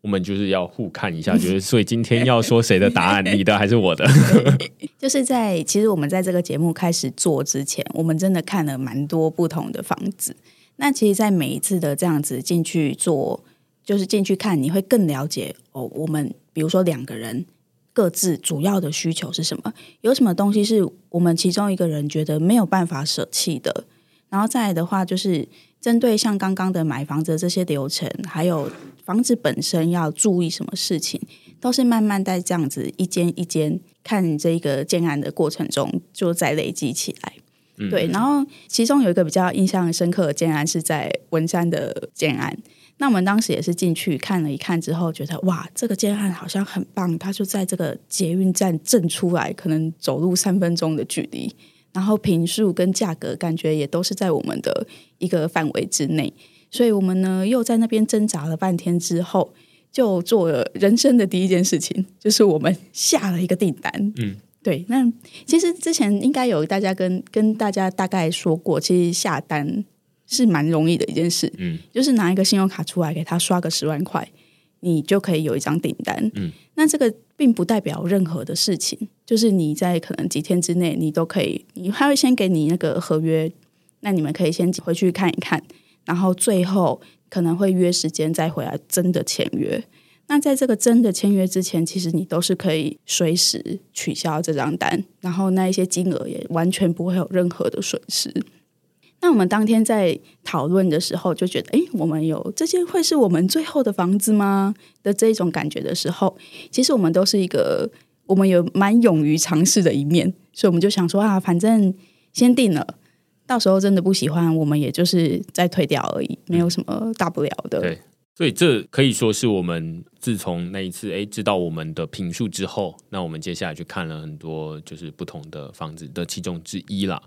我们就是要互看一下，就是所以今天要说谁的答案，你的还是我的？就是在其实我们在这个节目开始做之前，我们真的看了蛮多不同的房子。那其实，在每一次的这样子进去做，就是进去看，你会更了解哦。我们比如说两个人各自主要的需求是什么？有什么东西是我们其中一个人觉得没有办法舍弃的？然后再来的话，就是针对像刚刚的买房子的这些流程，还有房子本身要注意什么事情，都是慢慢在这样子一间一间看这个建案的过程中，就在累积起来。嗯、对，然后其中有一个比较印象深刻的建案是在文山的建案。那我们当时也是进去看了一看之后，觉得哇，这个建案好像很棒，它就在这个捷运站正出来，可能走路三分钟的距离。然后坪数跟价格感觉也都是在我们的一个范围之内，所以我们呢又在那边挣扎了半天之后，就做了人生的第一件事情，就是我们下了一个订单。嗯，对。那其实之前应该有大家跟跟大家大概说过，其实下单是蛮容易的一件事。嗯，就是拿一个信用卡出来给他刷个十万块，你就可以有一张订单。嗯，那这个。并不代表任何的事情，就是你在可能几天之内，你都可以，你他会先给你那个合约，那你们可以先回去看一看，然后最后可能会约时间再回来真的签约。那在这个真的签约之前，其实你都是可以随时取消这张单，然后那一些金额也完全不会有任何的损失。那我们当天在讨论的时候，就觉得，哎，我们有这些会是我们最后的房子吗？的这种感觉的时候，其实我们都是一个，我们有蛮勇于尝试的一面，所以我们就想说啊，反正先定了，到时候真的不喜欢，我们也就是再退掉而已，没有什么大不了的。对，所以这可以说是我们自从那一次哎知道我们的评述之后，那我们接下来去看了很多就是不同的房子的其中之一啦。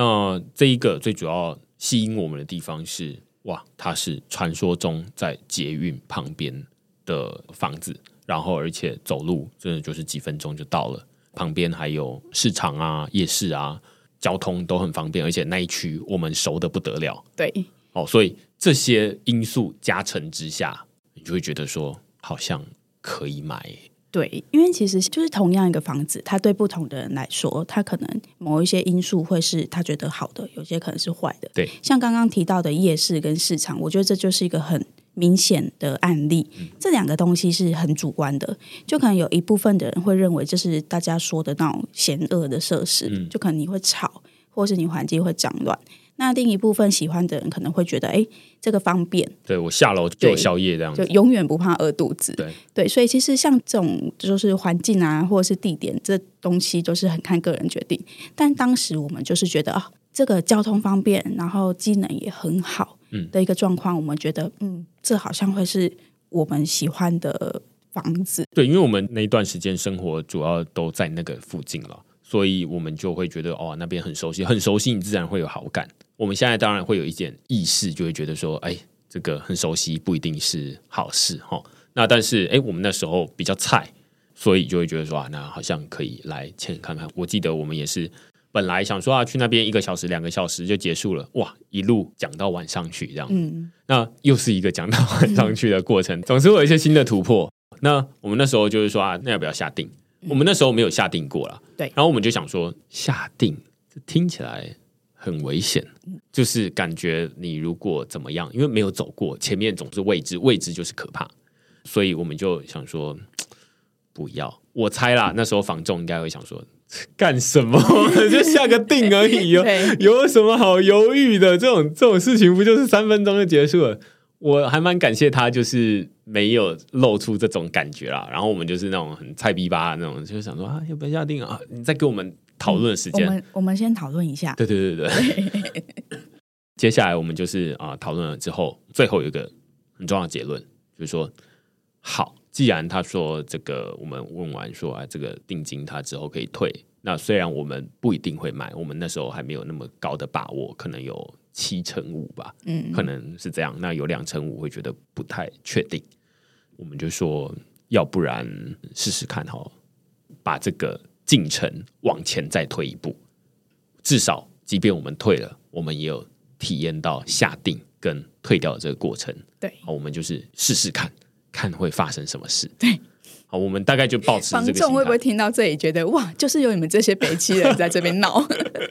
那这一个最主要吸引我们的地方是，哇，它是传说中在捷运旁边的房子，然后而且走路真的就是几分钟就到了，旁边还有市场啊、夜市啊，交通都很方便，而且那一区我们熟得不得了。对，哦，所以这些因素加成之下，你就会觉得说，好像可以买。对，因为其实就是同样一个房子，它对不同的人来说，它可能某一些因素会是他觉得好的，有些可能是坏的。对，像刚刚提到的夜市跟市场，我觉得这就是一个很明显的案例。嗯，这两个东西是很主观的，就可能有一部分的人会认为这是大家说的那种险恶的设施，嗯，就可能你会吵，或是你环境会脏乱。那另一部分喜欢的人可能会觉得，哎，这个方便，对，我下楼就有宵夜这样子，就永远不怕饿肚子。对对，所以其实像这种就是环境啊，或者是地点，这东西都是很看个人决定。但当时我们就是觉得啊，这个交通方便，然后机能也很好，嗯，的一个状况，嗯，我们觉得，嗯，这好像会是我们喜欢的房子。对，因为我们那一段时间生活主要都在那个附近了，所以我们就会觉得，哦，那边很熟悉，很熟悉，你自然会有好感。我们现在当然会有一点意识，就会觉得说，哎，这个很熟悉不一定是好事哈。那但是，哎，我们那时候比较菜，所以就会觉得说啊，那好像可以来签看看。我记得我们也是本来想说啊，去那边一个小时、两个小时就结束了，哇，一路讲到晚上去这样。嗯，那又是一个讲到晚上去的过程，总是会有一些新的突破。那我们那时候就是说啊，那要不要下定？我们那时候没有下定过了，对。然后我们就想说，下定这听起来。很危险，就是感觉你如果怎么样，因为没有走过，前面总是未知，未知就是可怕，所以我们就想说 不要。我猜啦，那时候房仲应该会想说 干什么，就下个定而已哦，有什么好犹豫的？这种这种事情不就是三分钟就结束了？我还蛮感谢他，就是没有露出这种感觉啦。然后我们就是那种很菜逼吧那种，就是想说啊，要不要下定啊？你再给我们。讨论的时间，我们我们先讨论一下。对对对对，接下来我们就是啊，讨论了之后，最后有一个很重要的结论，就是说，好，既然他说这个，我们问完说啊，这个定金他之后可以退，那虽然我们不一定会买，我们那时候还没有那么高的把握，可能有七成五吧，嗯，可能是这样。那有两成五会觉得不太确定，我们就说，要不然试试看哈，把这个。进程往前再推一步，至少即便我们退了，我们也有体验到下定跟退掉的这个过程。对，好，我们就是试试看看会发生什么事。对，好，我们大概就保持这个。房仲会不会听到这里觉得哇，就是有你们这些北七人在这边闹？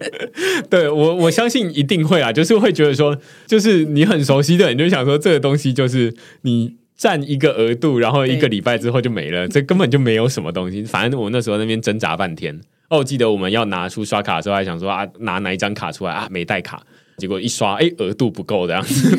对我，我相信一定会啊，就是会觉得说，就是你很熟悉的，你就想说这个东西就是你占一个额度，然后一个礼拜之后就没了，这根本就没有什么东西。反正我那时候那边挣扎半天。哦，我记得我们要拿出刷卡的时候，还想说啊，拿哪一张卡出来啊？没带卡，结果一刷，哎，额度不够这样子。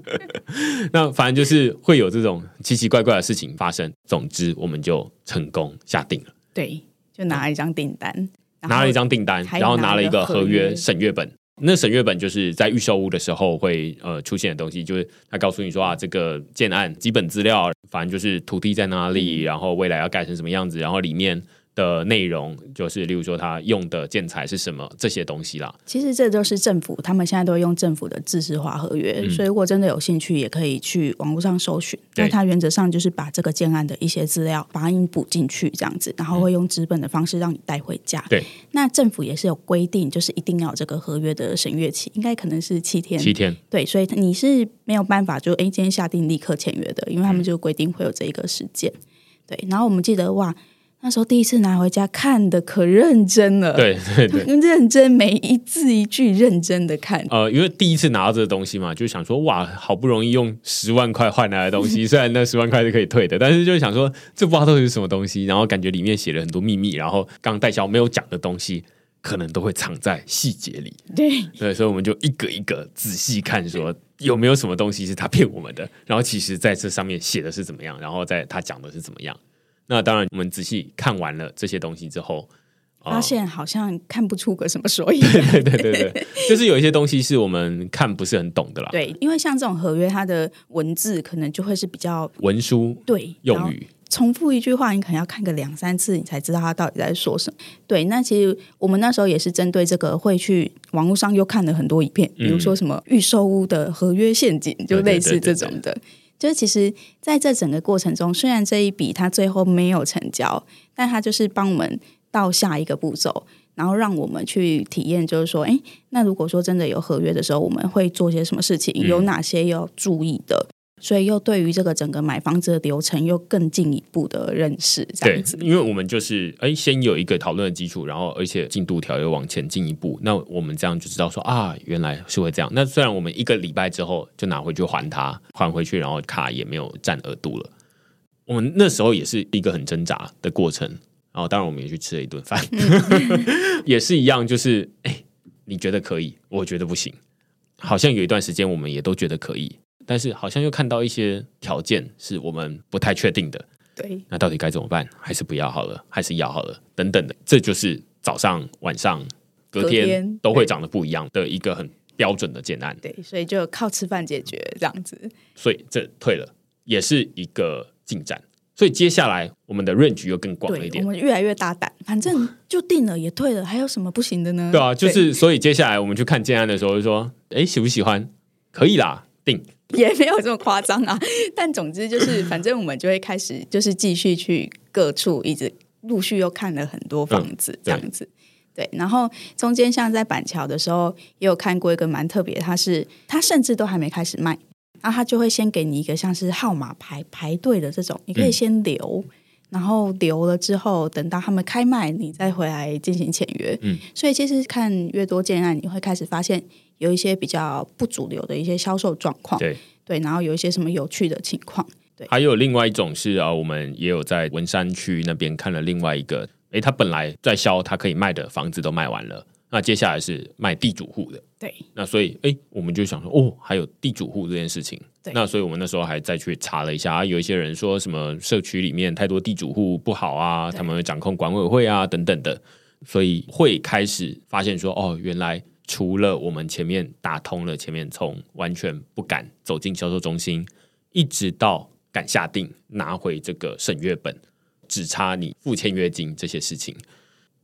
那反正就是会有这种奇奇怪怪的事情发生。总之，我们就成功下定了。对，就拿了一张订单，拿了一张订单，然后拿了一个合约审阅本。那审阅本就是在预售屋的时候会呃出现的东西，就是他告诉你说啊，这个建案基本资料，反正就是土地在哪里，然后未来要盖成什么样子，然后里面。的内容就是，例如说他用的建材是什么这些东西啦。其实这都是政府，他们现在都用政府的自治化合约，嗯、所以如果真的有兴趣，也可以去网络上搜寻。那它原则上就是把这个建案的一些资料把你补进去，这样子，然后会用纸本的方式让你带回家。对，那政府也是有规定，就是一定要有这个合约的审阅期，应该可能是七天。七天。对，所以你是没有办法就哎今天下定立刻签约的，因为他们就规定会有这一个时间。嗯、对，然后我们记得哇。那时候第一次拿回家看的可认真了，对对对，认真每一字一句认真的看。呃，因为第一次拿到这个东西嘛，就想说哇，好不容易用 十万块换来的东西，虽然那十万块是可以退的，但是就想说这不知道都是什么东西，然后感觉里面写了很多秘密，然后刚刚代销没有讲的东西，可能都会藏在细节里。对对，所以我们就一个一个仔细看，说有没有什么东西是他骗我们的，然后其实在这上面写的是怎么样，然后在他讲的是怎么样。那当然，我们仔细看完了这些东西之后，发现好像看不出个什么所以。对 对对对对，就是有一些东西是我们看不是很懂的啦。对，因为像这种合约，它的文字可能就会是比较文书，对用语，重复一句话，你可能要看个两三次，你才知道他到底在说什么。对，那其实我们那时候也是针对这个，会去网络上又看了很多影片，比如说什么预售屋的合约陷阱，就类似这种的。对对对对对就是其实在这整个过程中，虽然这一笔他最后没有成交，但他就是帮我们到下一个步骤，然后让我们去体验，就是说，哎，那如果说真的有合约的时候，我们会做些什么事情？有哪些要注意的？所以又对于这个整个买房子的流程又更进一步的认识，这样子。因为我们就是哎，先有一个讨论的基础，然后而且进度条又往前进一步，那我们这样就知道说啊，原来是会这样。那虽然我们一个礼拜之后就拿回去还他，还回去，然后卡也没有占额度了。我们那时候也是一个很挣扎的过程。然后当然我们也去吃了一顿饭，也是一样，就是哎，你觉得可以，我觉得不行。好像有一段时间我们也都觉得可以。但是好像又看到一些条件是我们不太确定的，对，那到底该怎么办？还是不要好了？还是要好了？等等的，这就是早上、晚上、隔天都会长得不一样的一个很标准的建案。对，所以就靠吃饭解决这样子。所以这退了，也是一个进展。所以接下来我们的 range 又更广了一点，我们越来越大胆，反正就定了也退了，还有什么不行的呢？对啊，就是所以接下来我们去看建案的时候就说，哎，喜不喜欢？可以啦，定。也没有这么夸张啊，但总之就是，反正我们就会开始，就是继续去各处，一直陆续又看了很多房子，这样子。嗯、对，然后中间像在板桥的时候，也有看过一个蛮特别，他是他甚至都还没开始卖，然后他就会先给你一个像是号码牌排队的这种，你可以先留。嗯然后留了之后，等到他们开卖，你再回来进行签约。嗯，所以其实看越多建案，你会开始发现有一些比较不主流的一些销售状况。对对，然后有一些什么有趣的情况。对，还有另外一种是啊，我们也有在文山区那边看了另外一个，诶，他本来在销，他可以卖的房子都卖完了。那接下来是卖地主户的，对。那所以，哎，我们就想说，哦，还有地主户这件事情。对。那所以我们那时候还再去查了一下，啊，有一些人说什么社区里面太多地主户不好啊，他们会掌控管委会啊等等的，所以会开始发现说，哦，原来除了我们前面打通了，前面从完全不敢走进销售中心，一直到敢下定拿回这个审阅本，只差你付签约金这些事情，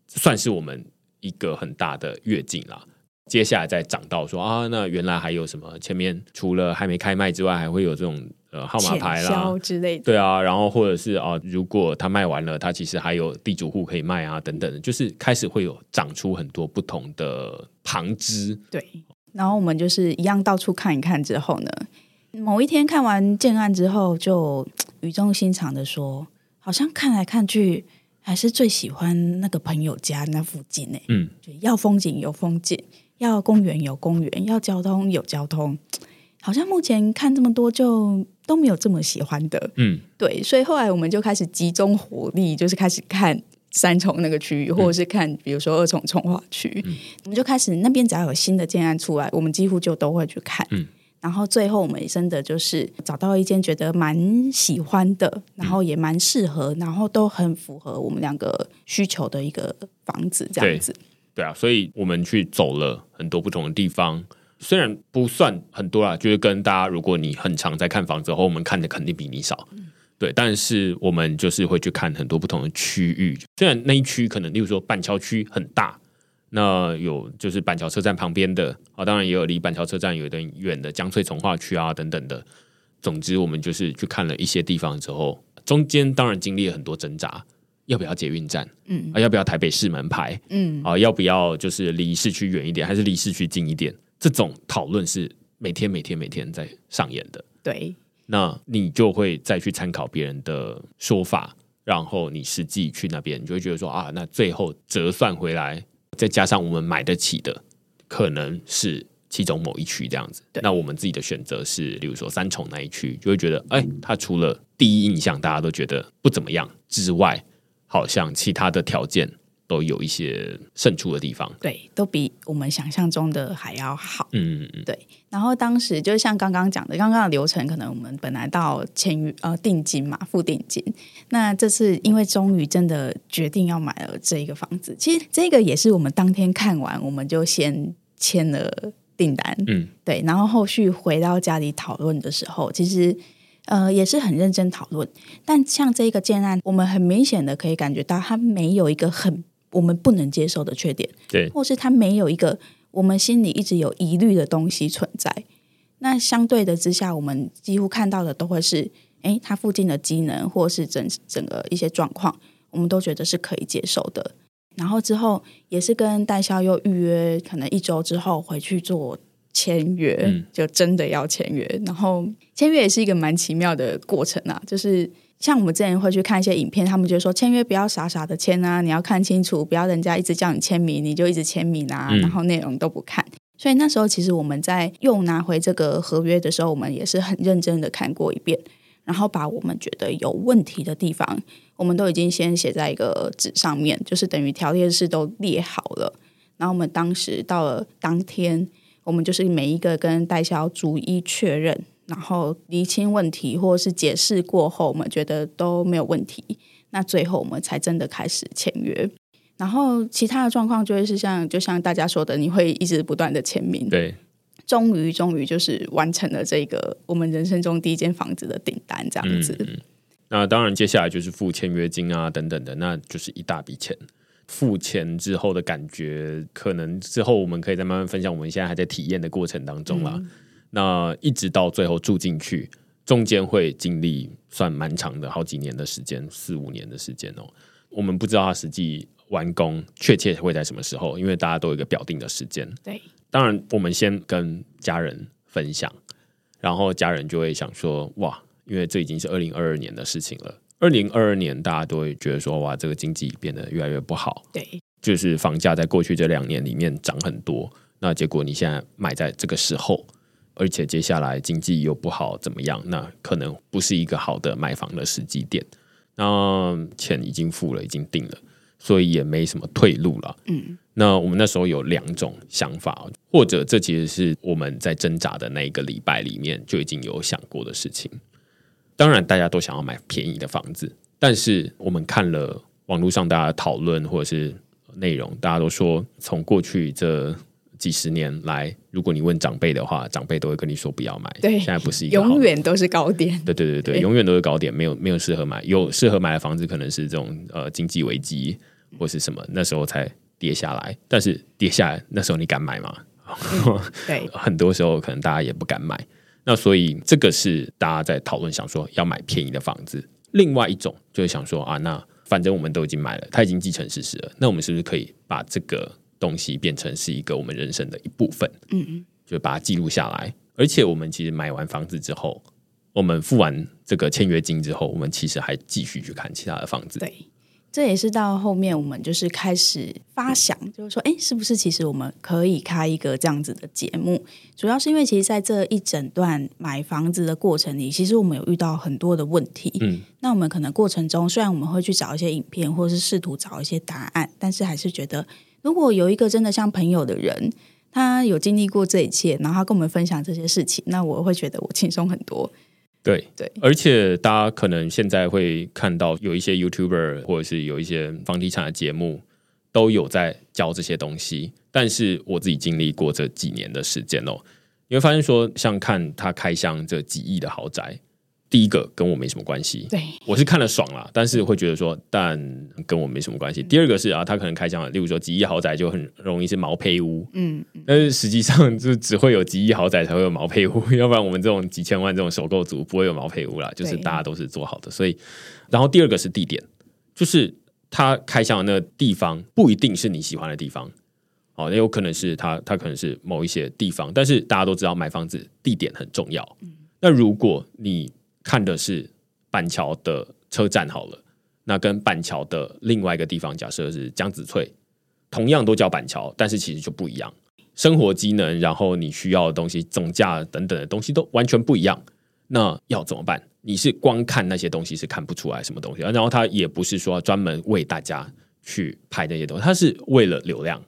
算是我们。一个很大的跃进啦，接下来再涨到说啊，那原来还有什么？前面除了还没开卖之外，还会有这种呃号码牌啦之类的。对啊，然后或者是啊，如果他卖完了，他其实还有地主户可以卖啊，等等的，就是开始会有长出很多不同的旁支。对，然后我们就是一样到处看一看之后呢，某一天看完建案之后，就语重心长的说。好像看来看去，还是最喜欢那个朋友家那附近呢。嗯，要风景有风景，要公园有公园，要交通有交通。好像目前看这么多，就都没有这么喜欢的。嗯，对，所以后来我们就开始集中火力，就是开始看三重那个区域，或者是看比如说二重重化区，嗯、我们就开始那边只要有新的建案出来，我们几乎就都会去看。嗯，然后最后我们真的就是找到一间觉得蛮喜欢的，然后也蛮适合，然后都很符合我们两个需求的一个房子，这样子。对，啊，所以我们去走了很多不同的地方。虽然不算很多啦，就是跟大家，如果你很常在看房子，然后我们看的肯定比你少，嗯、对。但是我们就是会去看很多不同的区域。虽然那一区可能，例如说板桥区很大，那有就是板桥车站旁边的啊，当然也有离板桥车站有点远的江翠从化区啊等等的。总之，我们就是去看了一些地方之后，中间当然经历了很多挣扎，要不要捷运站？嗯啊，要不要台北市门牌？嗯啊，要不要就是离市区远一点，还是离市区近一点？这种讨论是每天每天每天在上演的，对。那你就会再去参考别人的说法，然后你实际去那边，你就会觉得说啊，那最后折算回来，再加上我们买得起的，可能是其中某一区这样子。那我们自己的选择是，例如说三重那一区，就会觉得，哎，它除了第一印象大家都觉得不怎么样之外，好像其他的条件。都有一些胜出的地方，对，都比我们想象中的还要好。嗯嗯嗯，对。然后当时就像刚刚讲的，刚刚的流程，可能我们本来到签约呃定金嘛，付定金。那这次因为终于真的决定要买了这一个房子，其实这个也是我们当天看完，我们就先签了订单。嗯，对。然后后续回到家里讨论的时候，其实呃也是很认真讨论。但像这个建案，我们很明显的可以感觉到，它没有一个很我们不能接受的缺点，对，或是它没有一个我们心里一直有疑虑的东西存在。那相对的之下，我们几乎看到的都会是，诶，它附近的机能或是整整个一些状况，我们都觉得是可以接受的。然后之后也是跟代销又预约，可能一周之后回去做签约，嗯、就真的要签约。然后签约也是一个蛮奇妙的过程啊，就是。像我们之前会去看一些影片，他们就说签约不要傻傻的签啊，你要看清楚，不要人家一直叫你签名，你就一直签名啊，嗯、然后内容都不看。所以那时候其实我们在又拿回这个合约的时候，我们也是很认真的看过一遍，然后把我们觉得有问题的地方，我们都已经先写在一个纸上面，就是等于条列式都列好了。然后我们当时到了当天，我们就是每一个跟代销逐一确认。然后厘清问题，或者是解释过后，我们觉得都没有问题，那最后我们才真的开始签约。然后其他的状况就会是像，就像大家说的，你会一直不断的签名。对，终于终于就是完成了这个我们人生中第一间房子的订单，这样子。嗯，那当然，接下来就是付签约金啊，等等的，那就是一大笔钱。付钱之后的感觉，可能之后我们可以再慢慢分享。我们现在还在体验的过程当中啦。嗯那一直到最后住进去，中间会经历算蛮长的，好几年的时间，四五年的时间哦。我们不知道它实际完工确切会在什么时候，因为大家都有一个表定的时间。对，当然我们先跟家人分享，然后家人就会想说：哇，因为这已经是二零二二年的事情了。二零二二年大家都会觉得说：哇，这个经济变得越来越不好。对，就是房价在过去这两年里面涨很多，那结果你现在买在这个时候。而且接下来经济又不好，怎么样？那可能不是一个好的买房的时机点。那钱已经付了，已经定了，所以也没什么退路了。嗯，那我们那时候有两种想法，或者这其实是我们在挣扎的那一个礼拜里面就已经有想过的事情。当然，大家都想要买便宜的房子，但是我们看了网络上大家的讨论或者是内容，大家都说从过去这。几十年来，如果你问长辈的话，长辈都会跟你说不要买。对，现在不是一个永远都是高点。对对对对，对永远都是高点，没有没有适合买。有适合买的房子，可能是这种呃经济危机或是什么，那时候才跌下来。但是跌下来那时候你敢买吗？嗯、对，很多时候可能大家也不敢买。那所以这个是大家在讨论，想说要买便宜的房子。另外一种就是想说啊，那反正我们都已经买了，它已经既成事实了，那我们是不是可以把这个？东西变成是一个我们人生的一部分，嗯嗯，就把它记录下来。而且我们其实买完房子之后，我们付完这个签约金之后，我们其实还继续去看其他的房子。对。这也是到后面我们就是开始发想，就是说，哎，是不是其实我们可以开一个这样子的节目？主要是因为其实在这一整段买房子的过程里，其实我们有遇到很多的问题。嗯，那我们可能过程中虽然我们会去找一些影片，或者是试图找一些答案，但是还是觉得，如果有一个真的像朋友的人，他有经历过这一切，然后他跟我们分享这些事情，那我会觉得我轻松很多。对对，而且大家可能现在会看到有一些 YouTuber 或者是有一些房地产的节目都有在教这些东西，但是我自己经历过这几年的时间哦，你会发现说，像看他开箱这几亿的豪宅。第一个跟我没什么关系，对，我是看了爽了，但是会觉得说，但跟我没什么关系。第二个是啊，他可能开箱了，例如说几亿豪宅就很容易是毛坯屋，嗯，但是实际上就只会有几亿豪宅才会有毛坯屋，要不然我们这种几千万这种首购族不会有毛坯屋啦，就是大家都是做好的。所以，然后第二个是地点，就是他开箱的那个地方不一定是你喜欢的地方，哦，也有可能是他他可能是某一些地方，但是大家都知道买房子地点很重要。嗯。那如果你看的是板桥的车站好了，那跟板桥的另外一个地方，假设是江子翠，同样都叫板桥，但是其实就不一样，生活机能，然后你需要的东西、总价等等的东西都完全不一样。那要怎么办？你是光看那些东西是看不出来什么东西，然后他也不是说专门为大家去拍那些东西，他是为了流量。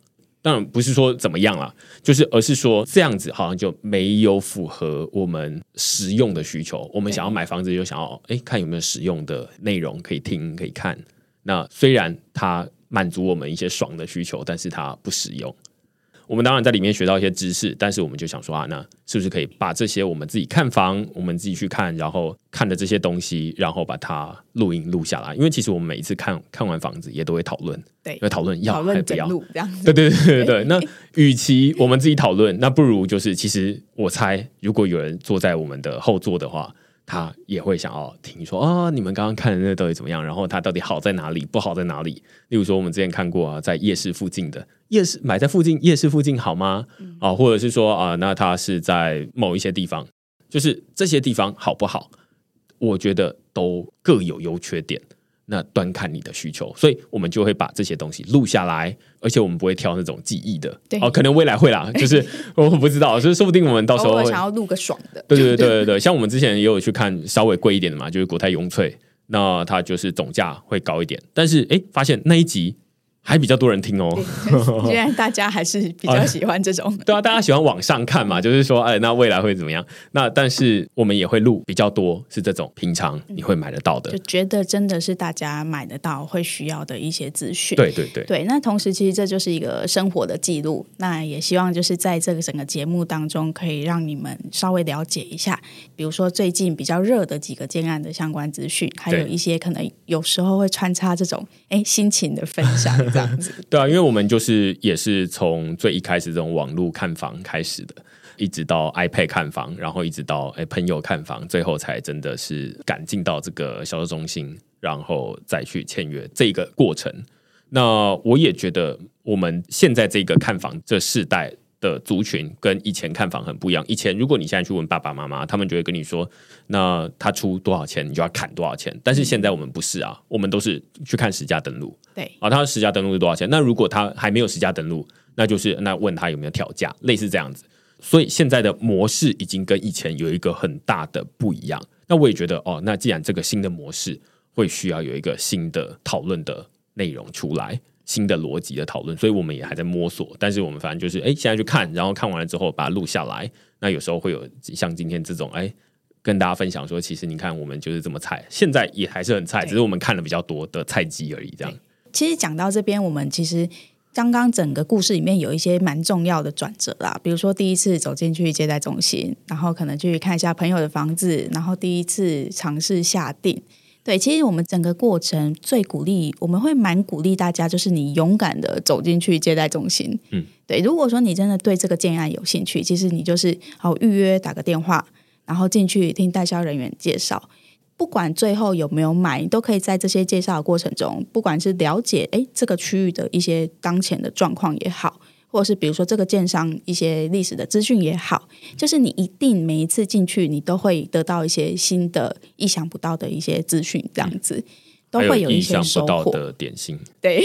当然不是说怎么样啦，就是而是说这样子好像就没有符合我们实用的需求。我们想要买房子，就想要哎看有没有实用的内容可以听可以看。那虽然它满足我们一些爽的需求，但是它不实用。我们当然在里面学到一些知识，但是我们就想说啊，那是不是可以把这些我们自己看房，我们自己去看，然后看的这些东西，然后把它录音录下来？因为其实我们每一次看看完房子，也都会讨论，对，会讨论要还是不要，这样子。对对对对对。那与其我们自己讨论，那不如就是其实我猜，如果有人坐在我们的后座的话。他也会想要听说啊、哦，你们刚刚看的那个到底怎么样？然后它到底好在哪里，不好在哪里？例如说，我们之前看过啊，在夜市附近的夜市买在附近夜市附近好吗？嗯、啊，或者是说啊，那它是在某一些地方，就是这些地方好不好？我觉得都各有优缺点。那端看你的需求，所以我们就会把这些东西录下来，而且我们不会挑那种记忆的。对哦，可能未来会啦，就是我不知道，就是说不定我们到时候会想要录个爽的。对对对对 对，像我们之前也有去看稍微贵一点的嘛，就是国泰永翠，那它就是总价会高一点，但是哎，发现那一集。还比较多人听哦，现在大家还是比较喜欢这种、啊。对啊，大家喜欢往上看嘛，就是说，哎，那未来会怎么样？那但是我们也会录比较多，是这种平常你会买得到的，就觉得真的是大家买得到会需要的一些资讯。对对对对。那同时，其实这就是一个生活的记录。那也希望就是在这个整个节目当中，可以让你们稍微了解一下，比如说最近比较热的几个建案的相关资讯，还有一些可能有时候会穿插这种哎心情的分享。这样子，对啊，因为我们就是也是从最一开始这种网络看房开始的，一直到 iPad 看房，然后一直到哎朋友看房，最后才真的是赶进到这个销售中心，然后再去签约这个过程。那我也觉得我们现在这个看房这世代。的族群跟以前看房很不一样。以前如果你现在去问爸爸妈妈，他们就会跟你说，那他出多少钱，你就要砍多少钱。但是现在我们不是啊，我们都是去看实价登录。对啊，他实价登录是多少钱？那如果他还没有实价登录，那就是那问他有没有调价，类似这样子。所以现在的模式已经跟以前有一个很大的不一样。那我也觉得哦，那既然这个新的模式会需要有一个新的讨论的内容出来。新的逻辑的讨论，所以我们也还在摸索。但是我们反正就是，哎，现在去看，然后看完了之后把它录下来。那有时候会有像今天这种，哎，跟大家分享说，其实你看，我们就是这么菜，现在也还是很菜，只是我们看了比较多的菜鸡而已。这样。其实讲到这边，我们其实刚刚整个故事里面有一些蛮重要的转折啦，比如说第一次走进去接待中心，然后可能去看一下朋友的房子，然后第一次尝试下定。对，其实我们整个过程最鼓励，我们会蛮鼓励大家，就是你勇敢的走进去接待中心。嗯，对，如果说你真的对这个建案有兴趣，其实你就是好预约，打个电话，然后进去听代销人员介绍。不管最后有没有买，你都可以在这些介绍的过程中，不管是了解诶这个区域的一些当前的状况也好，或者是比如说这个建商一些历史的资讯也好，就是你一定每一次进去，你都会得到一些新的、意想不到的一些资讯，这样子。嗯都会有一些收获的点心，对，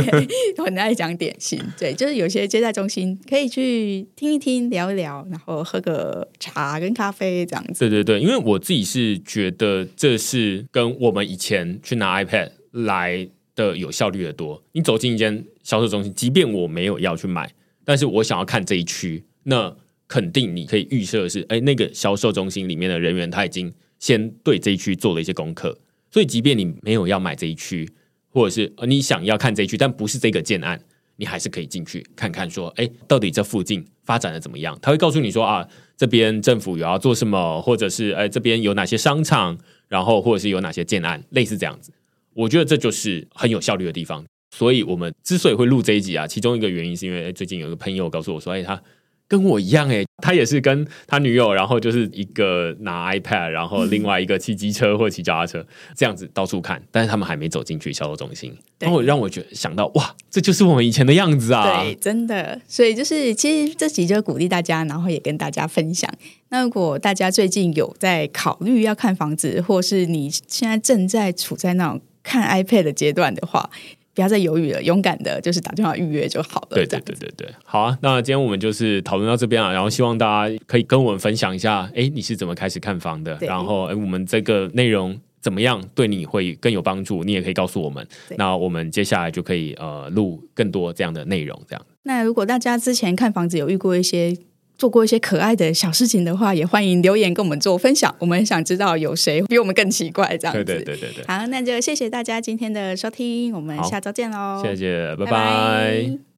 我很爱讲点心，对，就是有些接待中心可以去听一听、聊一聊，然后喝个茶跟咖啡这样子。对对对，因为我自己是觉得这是跟我们以前去拿 iPad 来的有效率的多。你走进一间销售中心，即便我没有要去买，但是我想要看这一区，那肯定你可以预设的是，哎，那个销售中心里面的人员他已经先对这一区做了一些功课。所以，即便你没有要买这一区，或者是你想要看这一区，但不是这个建案，你还是可以进去看看，说，哎，到底这附近发展的怎么样？他会告诉你说，啊，这边政府有要做什么，或者是，哎，这边有哪些商场，然后或者是有哪些建案，类似这样子。我觉得这就是很有效率的地方。所以我们之所以会录这一集啊，其中一个原因是因为最近有个朋友告诉我说，哎，他。跟我一样哎，他也是跟他女友，然后就是一个拿 iPad，然后另外一个骑机车或骑脚踏车这样子到处看，但是他们还没走进去销售中心。然后让我觉得想到哇，这就是我们以前的样子啊！对，真的。所以就是其实这集就鼓励大家，然后也跟大家分享。那如果大家最近有在考虑要看房子，或是你现在正在处在那种看 iPad 的阶段的话。不要再犹豫了，勇敢的，就是打电话预约就好了。对对对对对，好啊。那今天我们就是讨论到这边啊，然后希望大家可以跟我们分享一下，哎，你是怎么开始看房的？然后，哎，我们这个内容怎么样，对你会更有帮助？你也可以告诉我们。那我们接下来就可以呃录更多这样的内容，这样。那如果大家之前看房子有遇过一些。做过一些可爱的小事情的话，也欢迎留言跟我们做分享。我们很想知道有谁比我们更奇怪这样子。对对对对对。好，那就谢谢大家今天的收听，我们下周见喽。谢谢，拜拜。拜拜。